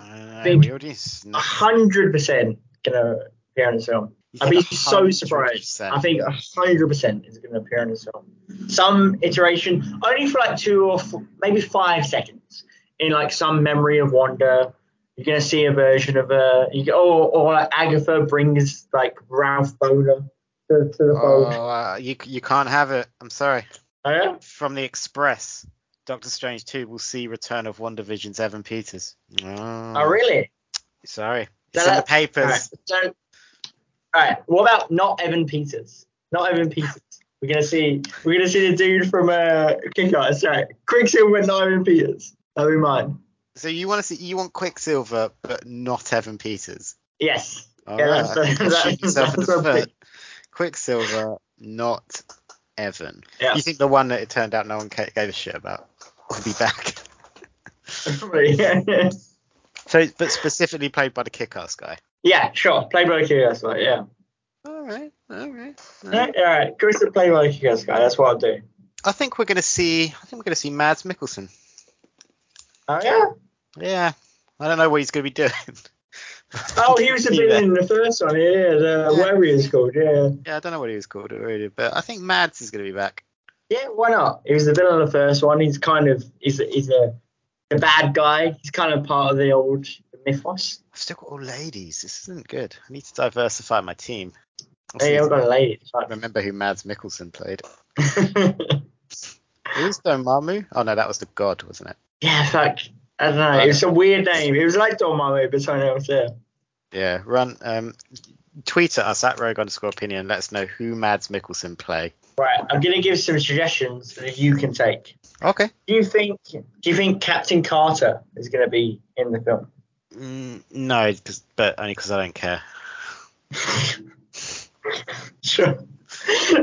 Speaker 2: Uh, we already
Speaker 3: hundred percent gonna appear in this film. I'd be so surprised. I think hundred percent is going to appear in this film. Some iteration, only for like two or maybe five seconds, in like some memory of Wanda. You're going to see a version of her. You go, or, or Agatha brings like Ralph Bohner to, to the fold.
Speaker 2: Oh, uh, you you can't have it. I'm sorry.
Speaker 3: Oh, yeah?
Speaker 2: From the Express, Doctor Strange 2 will see return of WandaVision's Evan Peters. Oh,
Speaker 3: oh really?
Speaker 2: Sorry.
Speaker 3: So
Speaker 2: It's in the papers.
Speaker 3: Alright, so, right. What about not Evan Peters? Not Evan Peters. We're gonna see. We're gonna see the dude from uh, Kick-Ass. Right. Quicksilver, not Evan Peters. That'll be mine.
Speaker 2: So you want to see you want Quicksilver, but not Evan Peters.
Speaker 3: Yes.
Speaker 2: All
Speaker 3: Yeah,
Speaker 2: right,
Speaker 3: that's the- that-
Speaker 2: shooting yourself in the foot. Quicksilver, not Evan.
Speaker 3: Yeah.
Speaker 2: You think the one that it turned out no one gave a shit about will be back?
Speaker 3: yeah.
Speaker 2: So, but specifically played by the kick-ass guy.
Speaker 3: yeah, sure. Play by the Kick-Ass guy. Yeah.
Speaker 2: All right, all right. all right.
Speaker 3: all right. Go to play by the Kick-Ass guy. That's what I'll do.
Speaker 2: I think we're gonna see. I think we're gonna see Mads Mikkelsen.
Speaker 3: Oh yeah.
Speaker 2: Yeah, I don't know what he's gonna be doing.
Speaker 3: Oh, he was a bit in the first one. Yeah, the
Speaker 2: Yeah.
Speaker 3: whatever he was called. Yeah.
Speaker 2: Yeah, I don't know what he was called already, but I think Mads is gonna be back.
Speaker 3: Yeah, why not? He was the villain in the first one. He's kind of he's a, he's a the bad guy. He's kind of part of the old mythos.
Speaker 2: I've still got all ladies. This isn't good. I need to diversify my team. Also
Speaker 3: Hey, I've got a lady. It's fine.
Speaker 2: remember who Mads Mikkelsen played. Who's Dormammu? Oh no, that was the god, wasn't it?
Speaker 3: yeah, fuck. I don't know. It was a weird name. It was like Dormammu, but something else. Yeah.
Speaker 2: Yeah, run. Um, tweet at us at Rogue underscore opinion. Let us know who Mads Mikkelsen play.
Speaker 3: Right. I'm gonna give some suggestions that you can take.
Speaker 2: Okay.
Speaker 3: Do you think Do you think Captain Carter is gonna be in the film?
Speaker 2: Mm, no, but only because I don't care.
Speaker 3: sure.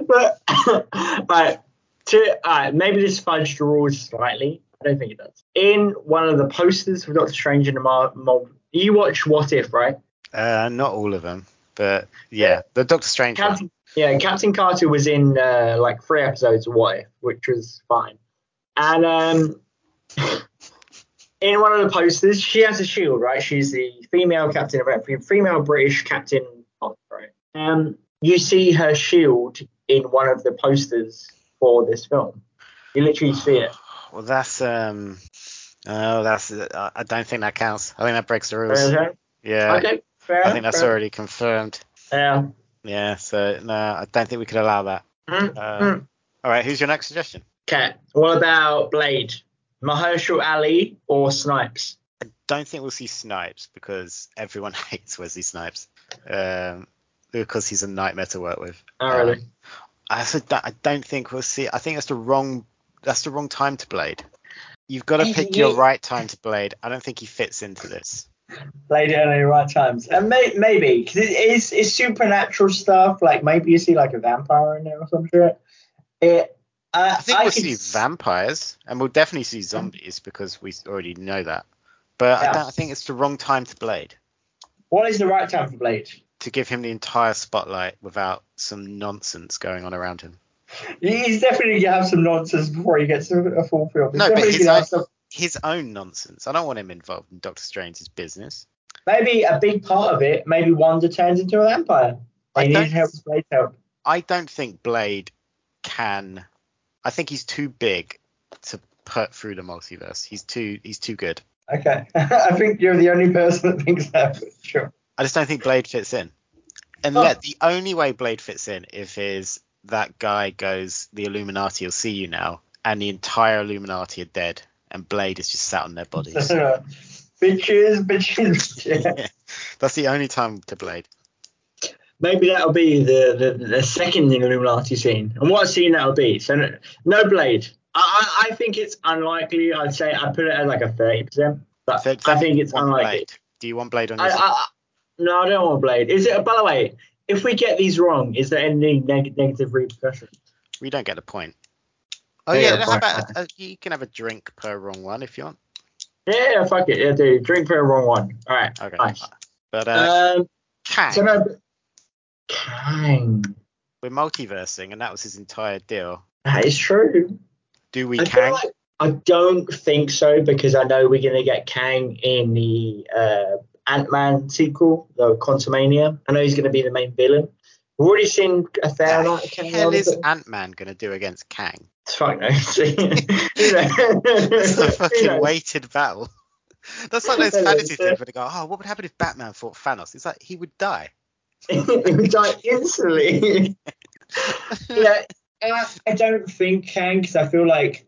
Speaker 3: but right, to maybe this fudged the rules slightly. I don't think it does. In one of the posters for Doctor Strange in the Mar- Mar- you watch What If, right?
Speaker 2: Uh, not all of them, but yeah, the Doctor Strange one.
Speaker 3: Yeah, Captain Carter was in uh, like three episodes of What If, which was fine. And um, in one of the posters, she has a shield, right? She's the female captain of every female British captain, right? Um, you see her shield in one of the posters for this film. You literally see it.
Speaker 2: Well, that's um. Oh, that's. Uh, I don't think that counts. I think that breaks the rules.
Speaker 3: Okay,
Speaker 2: Yeah.
Speaker 3: okay, fair
Speaker 2: I think that's
Speaker 3: fair.
Speaker 2: already confirmed.
Speaker 3: Yeah.
Speaker 2: Yeah. So no, I don't think we could allow that.
Speaker 3: Mm,
Speaker 2: Uh,
Speaker 3: mm.
Speaker 2: All right. Who's your next suggestion?
Speaker 3: Okay. What about Blade? Mahershala Ali or Snipes?
Speaker 2: I don't think we'll see Snipes because everyone hates Wesley Snipes. Um, because he's a nightmare to work with.
Speaker 3: Oh, really?
Speaker 2: Um, I said that I don't think we'll see. I think that's the wrong. That's the wrong time to Blade. You've got to
Speaker 3: Hey,
Speaker 2: pick
Speaker 3: you-
Speaker 2: your right time to Blade. I don't think he fits into this.
Speaker 3: Blade it at the right times. And may, maybe, because it is it's supernatural stuff. Like maybe you see like a vampire in there or some shit. It, uh,
Speaker 2: I think we'll
Speaker 3: could
Speaker 2: see
Speaker 3: s-
Speaker 2: vampires, and we'll definitely see zombies because we already know that. But
Speaker 3: Yeah.
Speaker 2: I, don't, I think it's the wrong time to Blade
Speaker 3: What is the right time for Blade?
Speaker 2: to give him the entire spotlight without some nonsense going on around him.
Speaker 3: He's definitely gonna have some nonsense before he gets a, a full film. He's
Speaker 2: No, but his own-
Speaker 3: some,
Speaker 2: His own nonsense. I don't want him involved in Doctor Strange's business.
Speaker 3: maybe a big part of it. Maybe Wanda turns into a vampire.
Speaker 2: I
Speaker 3: They need help. Blade help.
Speaker 2: I don't think Blade can. I think he's too big to put through the multiverse. He's too. He's too good.
Speaker 3: Okay, I think you're the only person that thinks that. Sure.
Speaker 2: I just don't think Blade fits in. And
Speaker 3: Oh.
Speaker 2: let the only way Blade fits in if is that guy goes, the Illuminati will see you now, and the entire Illuminati are dead, and Blade is just sat on their bodies.
Speaker 3: bitches, bitches, bitches.
Speaker 2: That's the only time to Blade.
Speaker 3: Maybe that'll be the, the, the second Illuminati scene. And what a scene that'll be. So no, no Blade. I, I I think it's unlikely. I'd say I put it at like a thirty percent. But
Speaker 2: So,
Speaker 3: I think it's unlikely.
Speaker 2: Blade. Do you want Blade on
Speaker 3: I,
Speaker 2: your side?
Speaker 3: I, no, I don't want Blade. Is it? By the way, if we get these wrong, is there any neg- negative repercussions?
Speaker 2: We don't get the point. Oh
Speaker 3: Yeah,
Speaker 2: yeah,
Speaker 3: yeah,
Speaker 2: how about
Speaker 3: fine.
Speaker 2: uh, you can have a drink per wrong one if you want.
Speaker 3: Yeah, yeah, fuck it. Yeah, dude. Drink per wrong one. All right.
Speaker 2: Okay.
Speaker 3: Nice.
Speaker 2: But uh,
Speaker 3: Um,
Speaker 2: Kang,
Speaker 3: so no, Kang.
Speaker 2: we're multiversing, and that was his entire deal.
Speaker 3: That is true.
Speaker 2: Do we
Speaker 3: I feel
Speaker 2: Kang?
Speaker 3: like I don't think so because I know we're gonna get Kang in the uh, Ant Man sequel, the Quantumania. I know he's gonna be the main villain. We've already seen a fair amount of Kang.
Speaker 2: hell is. Ant Man going to do against Kang?
Speaker 3: Fuck no. See, you know.
Speaker 2: It's a
Speaker 3: You
Speaker 2: fucking
Speaker 3: know.
Speaker 2: weighted battle. That's like those fantasy things where they go, oh, what would happen if Batman fought Thanos? It's like he would die.
Speaker 3: he would die instantly. yeah, I, I don't think Kang because I feel like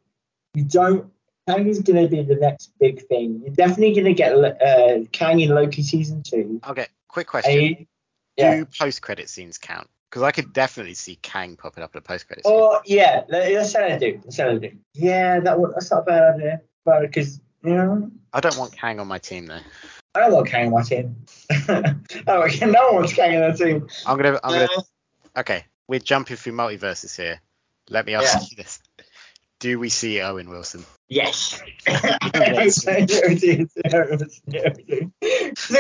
Speaker 3: you don't. Kang is going to be the next big thing. You're definitely going to get uh, Kang in Loki season two.
Speaker 2: Okay, quick question.
Speaker 3: Yeah.
Speaker 2: Do post credit scenes count? Because I could definitely see Kang popping up in a post credit scene.
Speaker 3: Or yeah, let's say I do. Let's say I do. Yeah, that that's not a bad idea. But because you know,
Speaker 2: I don't want Kang on my team though.
Speaker 3: I don't want Kang on my team. oh, no one wants Kang on their team.
Speaker 2: I'm gonna. I'm gonna.
Speaker 3: Uh,
Speaker 2: Okay, we're jumping through multiverses here. Let me ask you this: Do we see Owen Wilson?
Speaker 3: yes.
Speaker 2: Yes.
Speaker 3: Yeah, we do. We do. It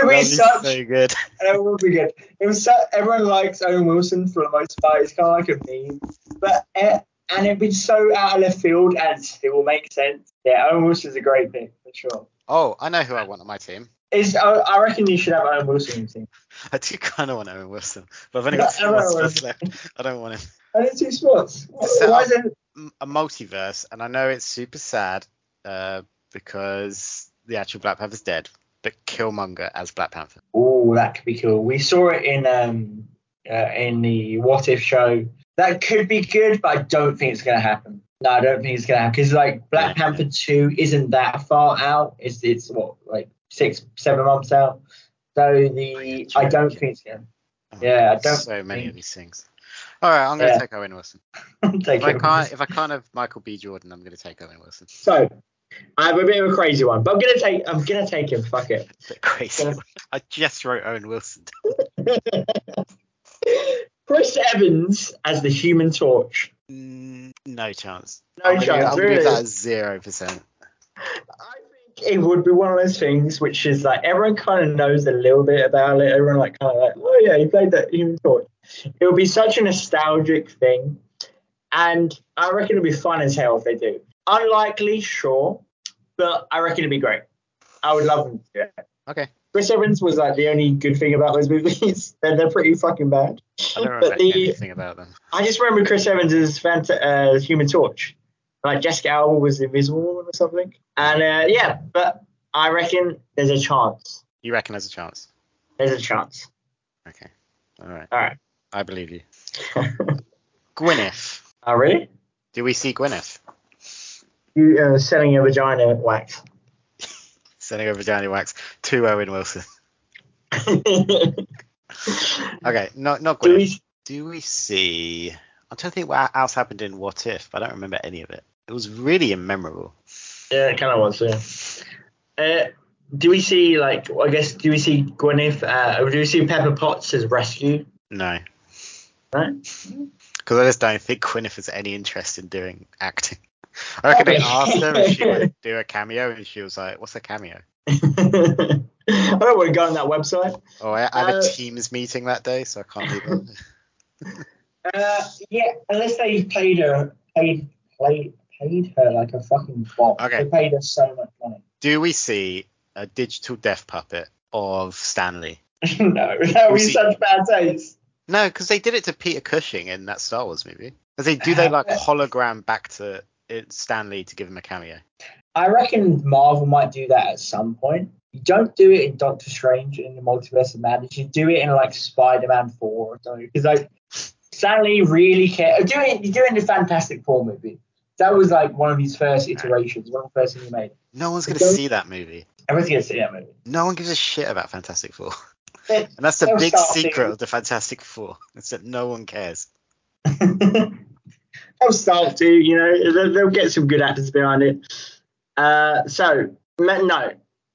Speaker 3: was
Speaker 2: be
Speaker 3: such.
Speaker 2: so good.
Speaker 3: It would be good. It was so, everyone likes Owen Wilson for the most part. It's kind of like a meme, but uh, and it'd be so out of left field and still make sense. Yeah, Owen Wilson's a great pick for sure.
Speaker 2: Oh, I know who I want on my team.
Speaker 3: Is I, I reckon you should have Owen Wilson in your team.
Speaker 2: I do kind of want Owen Wilson, but I've only got two
Speaker 3: Yeah,
Speaker 2: more
Speaker 3: Owen
Speaker 2: spots left. I don't want him.
Speaker 3: And it's two spots.
Speaker 2: Set
Speaker 3: Why is it?
Speaker 2: A multiverse, and I know it's super sad uh, because the actual Black Panther's dead, but Killmonger as Black Panther.
Speaker 3: Oh, that could be cool. We saw it in um uh, in the What If show. That could be good, but I don't think it's gonna happen. No, I don't think it's gonna happen because like Black
Speaker 2: Yeah.
Speaker 3: Panther two isn't that far out. It's it's what like six seven months out. So the I don't think it's gonna.
Speaker 2: Oh,
Speaker 3: Yeah, I don't
Speaker 2: So many
Speaker 3: think-
Speaker 2: of these things. All right, I'm gonna
Speaker 3: Yeah.
Speaker 2: take Owen Wilson. If I can't, if I can't have Michael B. Jordan, I'm gonna take Owen Wilson.
Speaker 3: So I have a bit of a crazy one, but I'm gonna take I'm gonna take him. Fuck it.
Speaker 2: Crazy.
Speaker 3: Yeah.
Speaker 2: I just wrote Owen Wilson.
Speaker 3: Chris Evans as the Human Torch.
Speaker 2: Mm, no chance.
Speaker 3: No
Speaker 2: I'm gonna,
Speaker 3: chance,
Speaker 2: I'm gonna
Speaker 3: really?
Speaker 2: give that zero percent.
Speaker 3: I it would be one of those things which is like everyone kind of knows a little bit about it. Everyone like kind of like, oh yeah, he played that Human Torch. It would be such a nostalgic thing, and I reckon it'd be fun as hell if they do. Unlikely, sure, but I reckon it'd be great. I would love them to do it.
Speaker 2: Okay.
Speaker 3: Chris Evans was like the only good thing about those movies. they're, they're pretty fucking bad.
Speaker 2: I don't remember
Speaker 3: the,
Speaker 2: anything about them.
Speaker 3: I just remember Chris Evans as Fant- uh, Human Torch. Like Jessica Alba was the Invisible Woman or something. And uh, yeah, but I reckon there's a chance.
Speaker 2: You reckon there's a chance?
Speaker 3: There's a chance.
Speaker 2: Okay. All right.
Speaker 3: All right.
Speaker 2: I believe you. Gwyneth.
Speaker 3: oh, really?
Speaker 2: Do we see Gwyneth?
Speaker 3: You uh, selling your vagina wax.
Speaker 2: Sending over Johnny Wax to Owen Wilson. Okay, not not
Speaker 3: Do
Speaker 2: Gwyneth.
Speaker 3: we,
Speaker 2: Do we see? I'm trying to think what else happened in What If, but I don't remember any of it. It was really immemorable.
Speaker 3: yeah, it kind of was. Yeah. Uh, do we see like? I guess do we see Gwyneth? Uh, or do we see Pepper Potts as rescue?
Speaker 2: No,
Speaker 3: Right.
Speaker 2: because I just don't think Gwyneth has any interest in doing acting. I reckon they asked her if she would do a cameo, and she was like, "What's a cameo?"
Speaker 3: I don't want to go on that website.
Speaker 2: Oh, I, I have
Speaker 3: Uh,
Speaker 2: a Teams meeting that day, so I can't leave. it.
Speaker 3: Uh, yeah, unless they played her, paid, paid, paid her like a fucking bot.
Speaker 2: Okay.
Speaker 3: They paid her so much money.
Speaker 2: do we see a digital death puppet of Stan Lee?
Speaker 3: no, that would be
Speaker 2: see-
Speaker 3: such bad taste.
Speaker 2: No, because they did it to Peter Cushing in that Star Wars movie. they do they like hologram back to it, Stan Lee to give him a cameo?
Speaker 3: I reckon Marvel might do that at some point. You don't do it in Doctor Strange in the Multiverse of Madness. You do it in like Spider-Man Four or something. Because like Stan Lee really care. Do it. You do it in the Fantastic Four movie. That was like one of his first iterations, one of the first things he made.
Speaker 2: No one's gonna see that movie.
Speaker 3: Everyone's gonna see that movie.
Speaker 2: No one gives a shit about Fantastic Four. And that's the
Speaker 3: They'll
Speaker 2: big secret of the Fantastic Four. It's that no one cares.
Speaker 3: They'll start to, you know, they'll, they'll get some good actors behind it. Uh, so, no,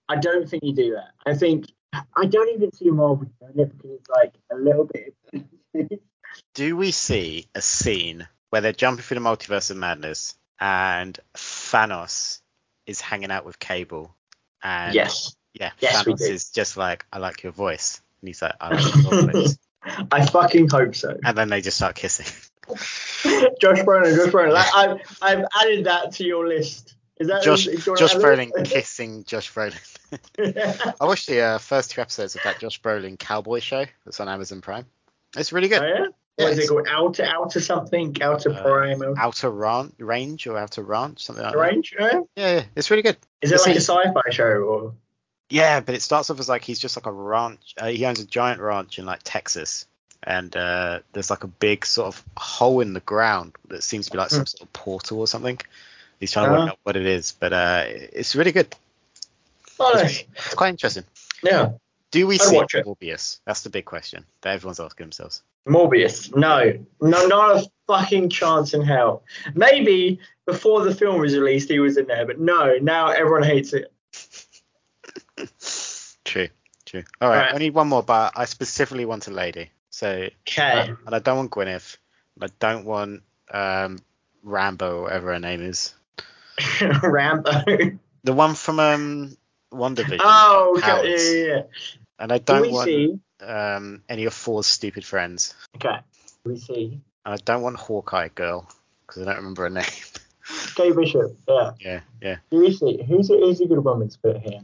Speaker 3: I don't think you do that. I think, I don't even see Marvel doing it because it's like a little bit.
Speaker 2: Do we see a scene where they're jumping through the multiverse of madness and Thanos is hanging out with Cable? And
Speaker 3: yes,
Speaker 2: yeah,
Speaker 3: Yes,
Speaker 2: Thanos is just like, I like your voice. And he's like, I like your voice.
Speaker 3: I fucking hope so.
Speaker 2: And then they just start kissing.
Speaker 3: Josh Brolin, Josh Brolin. I've, I've added that to your list. Is that
Speaker 2: Josh,
Speaker 3: is- do you wanna
Speaker 2: Josh Brolin kissing Josh Brolin. I watched the uh, first two episodes of that Josh Brolin cowboy show that's on Amazon Prime. It's really
Speaker 3: oh,
Speaker 2: good.
Speaker 3: yeah?
Speaker 2: Yeah,
Speaker 3: What is it
Speaker 2: it's-
Speaker 3: called? Outer, outer something? Outer
Speaker 2: Uh,
Speaker 3: Prime? Outer
Speaker 2: Outer Ran- Range or out Outer Ranch, something like that.
Speaker 3: Range? Yeah?
Speaker 2: Yeah, yeah, it's really good.
Speaker 3: Is it like a sci-fi show or?
Speaker 2: Yeah, but it starts off as like he's just like a ranch. Uh, he owns a giant ranch in like Texas, and uh, there's like a big sort of hole in the ground that seems to be like some sort of portal or something. He's trying to work
Speaker 3: Ah.
Speaker 2: out what it is, but uh, it's really good.
Speaker 3: Oh,
Speaker 2: It's, it's quite interesting.
Speaker 3: Yeah.
Speaker 2: Do we
Speaker 3: I'd
Speaker 2: see. Morbius? That's the big question that everyone's asking themselves.
Speaker 3: Morbius. No, no, not a fucking chance in hell. Maybe before the film was released, he was in there, but no. Now everyone hates it.
Speaker 2: True, true. All right. I need one more, but I specifically want a lady. So,
Speaker 3: Okay.
Speaker 2: and I don't want Gwyneth. I don't want um, Rambo, or whatever her name is.
Speaker 3: Rambo.
Speaker 2: The one from um, WandaVision.
Speaker 3: Oh, okay. Yeah, yeah, yeah.
Speaker 2: And I
Speaker 3: Do
Speaker 2: don't
Speaker 3: we
Speaker 2: want
Speaker 3: see?
Speaker 2: Um, any of Thor's stupid friends.
Speaker 3: Okay. Do we see?
Speaker 2: And I don't want Hawkeye girl because I don't remember her name.
Speaker 3: Kate Bishop. Yeah.
Speaker 2: yeah, yeah.
Speaker 3: Do we see? Who's a, who's a good woman to put here?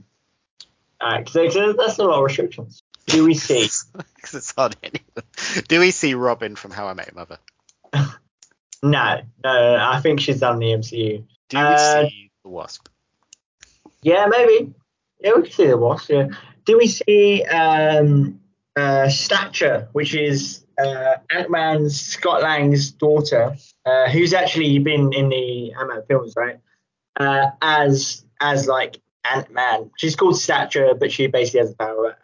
Speaker 3: Alright, because that's a lot of restrictions. Do we see?
Speaker 2: Because it's hard anyway. Do we see Robin from How I Met Your Mother?
Speaker 3: No, no, I think she's done the MCU.
Speaker 2: Do we
Speaker 3: Uh,
Speaker 2: see the Wasp?
Speaker 3: Yeah, maybe. Yeah, we can see the Wasp. Yeah. Do we see um, uh, Stature, which is uh, Ant Man's Scott Lang's daughter, uh, who's actually been in the Ant Man films, right? Uh, as as like Ant Man. She's called Stature, but she basically has the power.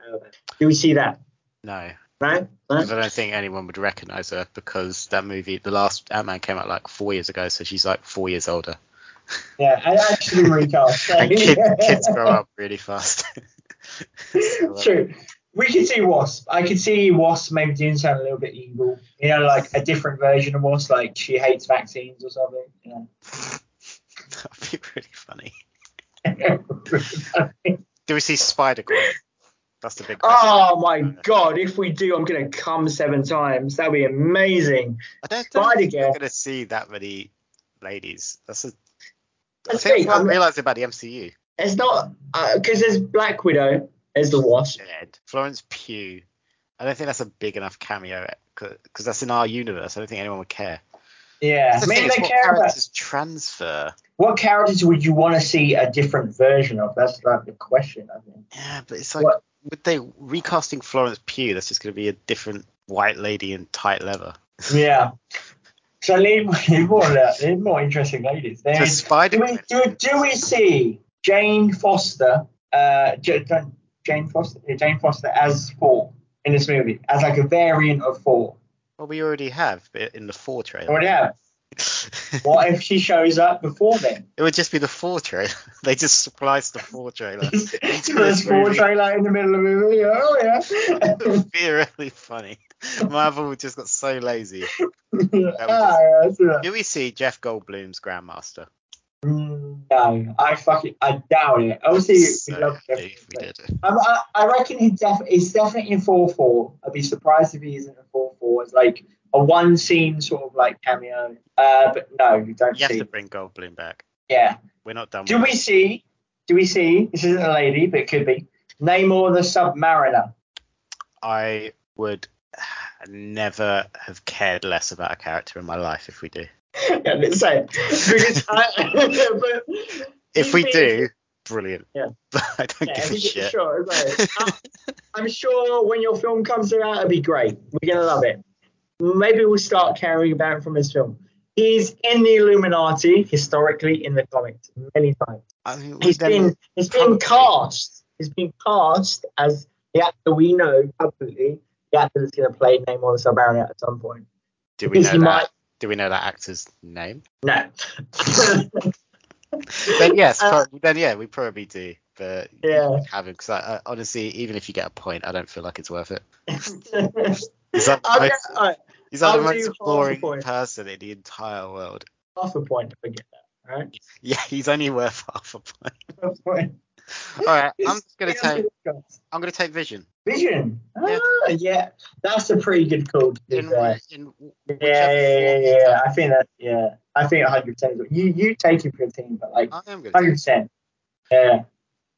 Speaker 3: Do we see that?
Speaker 2: No.
Speaker 3: Right?
Speaker 2: Because I don't think anyone would recognize her because that movie, the last Ant Man came out like four years ago, so she's like four years older.
Speaker 3: Yeah, I actually recast.
Speaker 2: And kids, kids grow up really fast. So,
Speaker 3: True. We could see Wasp. I could see Wasp maybe doing something a little bit evil. You know, like a different version of Wasp, like she hates vaccines or something. You know.
Speaker 2: That'd be really funny. Do we see Spider Gwen? That's the big question.
Speaker 3: oh my god! If we do, I'm gonna come seven times. That'd be amazing.
Speaker 2: I don't, don't
Speaker 3: Spider
Speaker 2: think we're going to see that many ladies. That's a. I
Speaker 3: That's
Speaker 2: think
Speaker 3: great.
Speaker 2: what I
Speaker 3: I'm-
Speaker 2: realised about the MCU.
Speaker 3: It's not uh, because there's Black Widow as the Wasp.
Speaker 2: Dead. Florence Pugh. I don't think that's a big enough cameo because that's in our universe. I don't think anyone would care.
Speaker 3: Yeah,
Speaker 2: That's the
Speaker 3: maybe
Speaker 2: thing,
Speaker 3: they
Speaker 2: what
Speaker 3: care about
Speaker 2: characters transfer.
Speaker 3: what characters would you want to see a different version of? That's like the question. I think.
Speaker 2: Yeah, but it's like
Speaker 3: What?
Speaker 2: would they recasting Florence Pugh? That's just going to be a different white lady in tight leather.
Speaker 3: Yeah. So need more. Need more interesting ladies.
Speaker 2: Spider
Speaker 3: do we do, do we see Jane Foster, uh, Jane Foster, Jane Foster as Thor in this movie as like a variant of Thor?
Speaker 2: Well, we already have in the Thor trailer.
Speaker 3: Already have. What if she shows up before then?
Speaker 2: it would just be the Thor trailer. they just spliced the Thor trailer.
Speaker 3: There's
Speaker 2: movie.
Speaker 3: trailer in the middle of the movie. Oh
Speaker 2: It
Speaker 3: yeah.
Speaker 2: would be really funny. Marvel just got so lazy.
Speaker 3: ah, yeah.
Speaker 2: Do we see Jeff Goldblum's Grandmaster?
Speaker 3: No, I fucking I doubt it. Obviously,
Speaker 2: So
Speaker 3: we love Jeff
Speaker 2: we did.
Speaker 3: I, I, I reckon he def- he's definitely in Thor 4. I'd be surprised if he isn't in Thor 4. It's like a one scene sort of like cameo. Uh, but no, you don't
Speaker 2: You have
Speaker 3: see.
Speaker 2: to bring Goldblum back.
Speaker 3: Yeah.
Speaker 2: We're not done
Speaker 3: Do we
Speaker 2: it.
Speaker 3: see? Do we see? This isn't a lady, but it could be. Namor the Submariner.
Speaker 2: I would never have cared less about a character in my life if we do.
Speaker 3: yeah, let's say. Because I,
Speaker 2: If we do, brilliant.
Speaker 3: Yeah.
Speaker 2: But I don't
Speaker 3: Yeah,
Speaker 2: give a shit.
Speaker 3: Sure, right. I- I'm sure when your film comes out, it'll be great. We're gonna love it. Maybe we'll start caring about him from his film. He's in the Illuminati historically in the comics many times.
Speaker 2: I mean,
Speaker 3: He's been he's been cast. He's been cast as the actor we know publicly. The actor that's gonna play Namor the Submariner at some point.
Speaker 2: do we
Speaker 3: Because
Speaker 2: know that?
Speaker 3: might
Speaker 2: Do we know that actor's name?
Speaker 3: no.
Speaker 2: Then yes,
Speaker 3: Uh,
Speaker 2: then yeah, we probably do. But
Speaker 3: Yeah.
Speaker 2: have him because I, I, honestly, even if you get a point, I don't feel like it's worth it. He's like, the most,
Speaker 3: alright,
Speaker 2: he's like the most boring person in the entire world.
Speaker 3: half a point if I get that. Alright?
Speaker 2: Yeah, he's only worth half a point.
Speaker 3: Half a point.
Speaker 2: All right, I'm just gonna take I'm gonna take Vision.
Speaker 3: Vision.
Speaker 2: Yeah.
Speaker 3: Ah, yeah, that's a pretty good call. To
Speaker 2: In, in
Speaker 3: Yeah, yeah, yeah, yeah. I think that. Yeah, I think 100. percent You you take it for your team, but like.
Speaker 2: I am gonna
Speaker 3: 100.
Speaker 2: take.
Speaker 3: percent Yeah.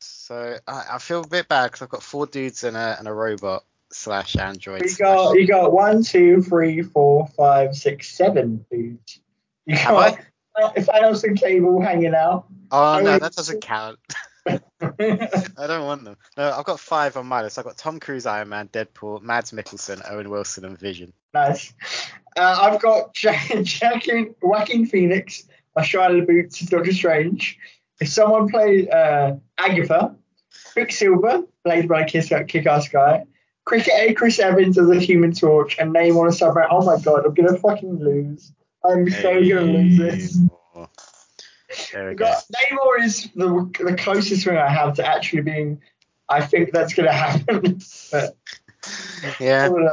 Speaker 2: So I, I feel a bit bad because I've got four dudes and a and a robot slash android.
Speaker 3: You
Speaker 2: slash-
Speaker 3: got you got one, two, three, four, five, six, seven dudes. You
Speaker 2: Have
Speaker 3: got if Thanos and Cable hanging out.
Speaker 2: Oh no,
Speaker 3: I-
Speaker 2: that doesn't count. I don't want them. No, I've got five on my list. I've got Tom Cruise, Iron Man, Deadpool, Mads Mikkelsen, Owen Wilson, and Vision.
Speaker 3: nice. Uh, I've got Jack, Jack and Joaquin Phoenix, my Shia LaBeouf, Doctor Strange. If someone played uh, Agatha, Quicksilver, played by Kiss Kick-Ass Guy. Cricket A. Chris Evans as a Human Torch, and Namor as Submarine. Oh my god, I'm gonna fucking lose. I'm so gonna lose this.
Speaker 2: Namor. There we go.
Speaker 3: Namor is the the closest thing I have to actually being. I think that's gonna happen. but
Speaker 2: Yeah,
Speaker 3: oh.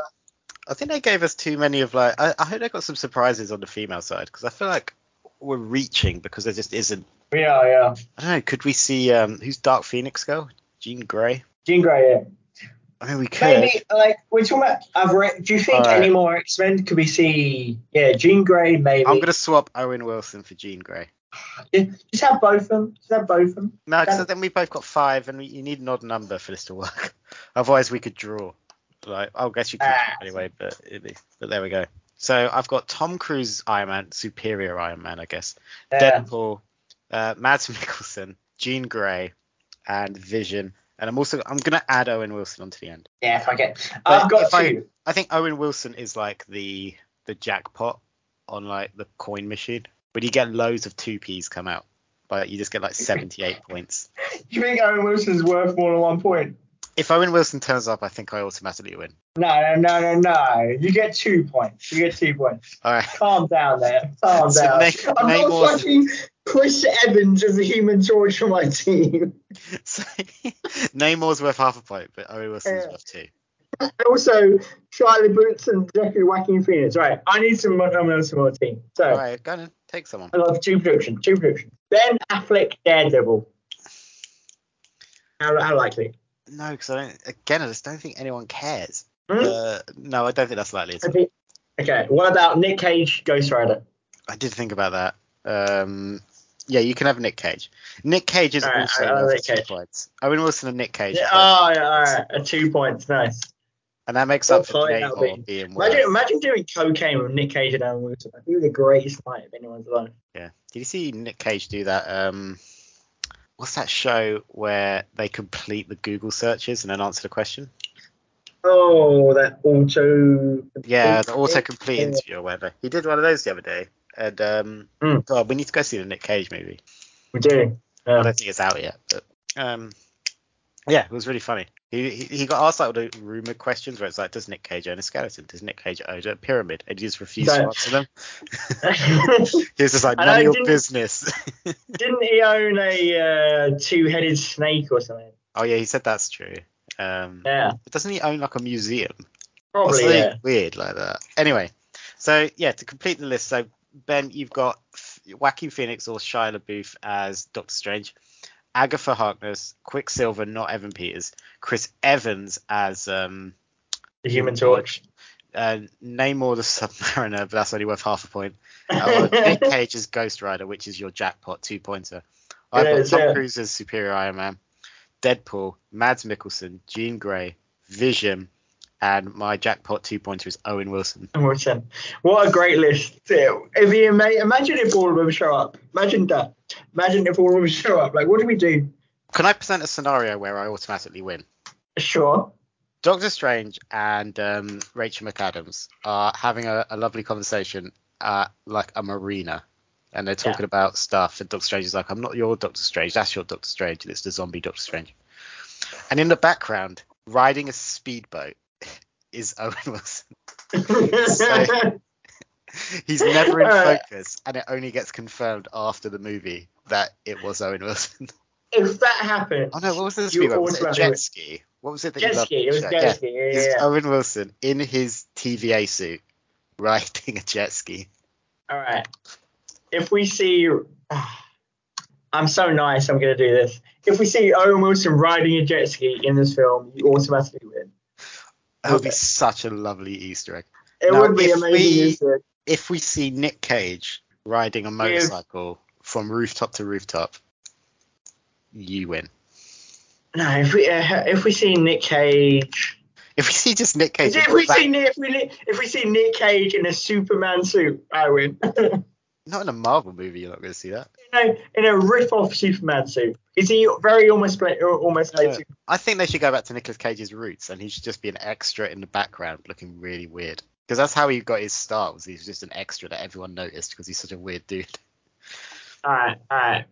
Speaker 2: I think they gave us too many of like. I, I hope they got some surprises on the female side because I feel like we're reaching because there just isn't.
Speaker 3: yeah, yeah.
Speaker 2: I don't know. Could we see um who's Dark Phoenix girl? Jean Grey.
Speaker 3: Jean Grey, yeah.
Speaker 2: I mean, we could.
Speaker 3: Maybe like we're talking about. I've read. Do you think
Speaker 2: Alright.
Speaker 3: any more X Men could we see? Yeah, Jean Grey, maybe.
Speaker 2: I'm gonna swap Owen Wilson for Jean Grey.
Speaker 3: Yeah, just have both of them. Just have both of them.
Speaker 2: No, because then we both got five, and we, you need an odd number for this to work. Otherwise, we could draw. Like, I guess you could
Speaker 3: Ah.
Speaker 2: anyway, but be, but there we go. So I've got Tom Cruise Iron Man, superior Iron Man, I guess.
Speaker 3: Yeah.
Speaker 2: Deadpool, uh, Mads Mikkelsen, Jean Grey, and Vision. And I'm also I'm gonna add Owen Wilson onto the end.
Speaker 3: Yeah, if I get.
Speaker 2: But
Speaker 3: I've got
Speaker 2: if I-
Speaker 3: two.
Speaker 2: I think Owen Wilson is like the the jackpot on like the coin machine. When you get loads of two P's come out, but you just get like 78 points.
Speaker 3: You think Owen Wilson's worth more than one point?
Speaker 2: If Owen Wilson turns up, I think I automatically win.
Speaker 3: No, no, no, no, no. You get two points. You get two points.
Speaker 2: All right.
Speaker 3: Calm down there. Calm
Speaker 2: So
Speaker 3: down.
Speaker 2: name-
Speaker 3: I'm
Speaker 2: name
Speaker 3: not
Speaker 2: more-
Speaker 3: fucking Chris Evans as a human torch for my team.
Speaker 2: So Namor's worth half a point, but Owen Wilson's
Speaker 3: Yeah.
Speaker 2: worth two.
Speaker 3: And also, Charlie Boots and Jeffrey Whacking Phoenix. Right, I need some um, some more team. So,
Speaker 2: All right, go on, take someone.
Speaker 3: I love two predictions. Two predictions. Ben Affleck, Daredevil. How, how likely?
Speaker 2: No, because I don't. Again, I just don't think anyone cares.
Speaker 3: Hmm?
Speaker 2: Uh, no, I don't think that's likely.
Speaker 3: Okay. Okay, what about Nick Cage, Ghost Rider?
Speaker 2: I did think about that. Um, yeah, you can have Nick Cage. Nick Cage is
Speaker 3: All right,
Speaker 2: also
Speaker 3: I- I
Speaker 2: two
Speaker 3: Cage.
Speaker 2: points. Owen Wilson and Nick Cage,
Speaker 3: Yeah, oh, yeah, all right, two points, nice.
Speaker 2: And that makes up for
Speaker 3: point that'll
Speaker 2: Namor
Speaker 3: be.
Speaker 2: being.
Speaker 3: Imagine, imagine doing cocaine with Nick Cage and Owen Wilson. It was the greatest night of anyone's life.
Speaker 2: Yeah. Did you see Nick Cage do that? Um, what's that show where they complete the Google searches and then answer the question?
Speaker 3: Oh, that auto.
Speaker 2: Yeah, the autocomplete interview or whatever. He did one of those the other day, and um,
Speaker 3: Mm.
Speaker 2: God, we need to go see the Nick Cage movie.
Speaker 3: We do.
Speaker 2: I don't think it's out yet, but um, yeah, it was really funny. He, he he got asked like all the rumor questions where it's like, does Nick Cage own a skeleton? Does Nick Cage own a pyramid? And he just refused to answer them. He was just like, none of your business.
Speaker 3: Didn't he own a uh, two-headed snake or something?
Speaker 2: oh yeah, he said that's true. Um,
Speaker 3: Yeah,
Speaker 2: doesn't he own like a museum?
Speaker 3: Probably. Yeah.
Speaker 2: weird like that. Anyway, so yeah, to complete the list, so Ben, you've got F- Joaquin Phoenix or Shia LaBeouf as Doctor Strange, Agatha Harkness, Quicksilver, not Evan Peters, Chris Evans as um,
Speaker 3: The Human Torch.
Speaker 2: uh, Namor the Submariner, but that's only worth half a point. Uh, Nick Cage as Ghost Rider, which is your jackpot two pointer. I've got Tom
Speaker 3: yeah.
Speaker 2: Cruise as Superior Iron Man, Deadpool, Mads Mikkelsen, Jean Grey, Vision, and my jackpot two pointer is Owen Wilson.
Speaker 3: Wilson. What a great list. If you imagine if all of them show up. Imagine that. Imagine if all of them show up. Like, what do we do?
Speaker 2: Can I present a scenario where I automatically win?
Speaker 3: Sure.
Speaker 2: Doctor Strange and um, Rachel McAdams are having a, a lovely conversation at like a marina, and they're talking about stuff. And Doctor Strange is like, "I'm not your Doctor Strange. That's your Doctor Strange. And it's the zombie Doctor Strange." And in the background, riding a speedboat is Owen Wilson. He's never in
Speaker 3: Alright.
Speaker 2: focus, and it only gets confirmed after the movie that it was Owen Wilson.
Speaker 3: if that happened,
Speaker 2: Oh no, what was the speedboat? Was it jet ski? What was it that
Speaker 3: jet
Speaker 2: you loved?
Speaker 3: ski. It was jet
Speaker 2: yeah.
Speaker 3: ski. Yeah, yeah, yeah.
Speaker 2: Owen Wilson in his TVA suit riding a jet ski.
Speaker 3: All right. If we see, I'm so nice. I'm gonna do this. If we see Owen Wilson riding a jet ski in this film, you automatically win.
Speaker 2: That would be such a lovely Easter egg.
Speaker 3: It
Speaker 2: Now,
Speaker 3: would be
Speaker 2: if
Speaker 3: amazing.
Speaker 2: we-
Speaker 3: Easter egg.
Speaker 2: If we see Nick Cage riding a motorcycle from rooftop to rooftop, you win.
Speaker 3: No, if we uh, if we see Nick Cage,
Speaker 2: If we see just Nick Cage,
Speaker 3: if we
Speaker 2: back-
Speaker 3: see Nick, if we if we see Nick Cage in a Superman suit, I win.
Speaker 2: not in a Marvel movie, you're not going to see that.
Speaker 3: know, in a rip-off Superman suit. Is he very almost play, almost
Speaker 2: No,
Speaker 3: like
Speaker 2: I think they should go back to Nicolas Cage's roots, and he should just be an extra in the background, looking really weird. Because that's how he got his start. Was he was just an extra that everyone noticed because he's such a weird dude.
Speaker 3: All right, all right.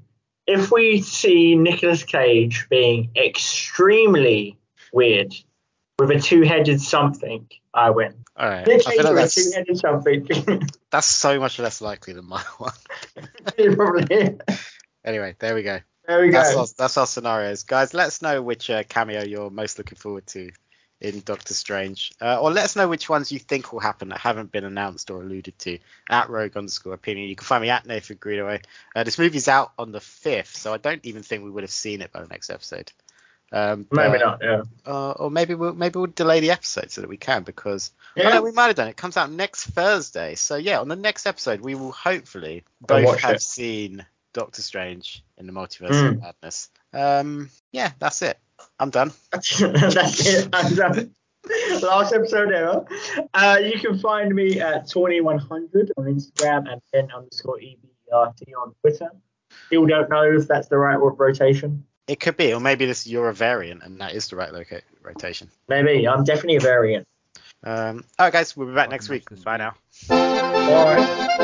Speaker 3: if we see Nicolas Cage being extremely weird with a two-headed something, I win.
Speaker 2: All right.
Speaker 3: Nick
Speaker 2: I
Speaker 3: Cage
Speaker 2: feel like
Speaker 3: with a
Speaker 2: that's
Speaker 3: two-headed something.
Speaker 2: that's so much less likely than my one.
Speaker 3: Probably.
Speaker 2: Anyway, there we go.
Speaker 3: There we
Speaker 2: That's
Speaker 3: go.
Speaker 2: our, that's our scenarios, guys. Let us know which uh, cameo you're most looking forward to in Doctor Strange, uh, or let us know which ones you think will happen that haven't been announced or alluded to at Rogue underscore Opinion. You can find me at Nathan Greenaway. Uh, this movie's out on the fifth, so I don't even think we would have seen it by the next episode. Um,
Speaker 3: Maybe
Speaker 2: but-
Speaker 3: not. Yeah.
Speaker 2: Uh, or maybe we'll maybe we'll delay the episode so that we can because oh
Speaker 3: Yeah.
Speaker 2: no, we might have done it. It comes out next Thursday. So yeah, on the next episode we will hopefully both have
Speaker 3: it.
Speaker 2: seen Doctor Strange in the Multiverse
Speaker 3: Mm.
Speaker 2: of Madness. Um, yeah, that's it. I'm done.
Speaker 3: That's it. I'm done. Last episode ever. Uh, you can find me at 2100 on Instagram and 10 underscore EBRT on Twitter. Still don't know if that's the right rotation.
Speaker 2: It could be, or maybe this you're a variant and that is the right loca- rotation.
Speaker 3: Maybe. I'm definitely a variant.
Speaker 2: Um, all right, guys, we'll be back next week. Bye now.
Speaker 3: All right.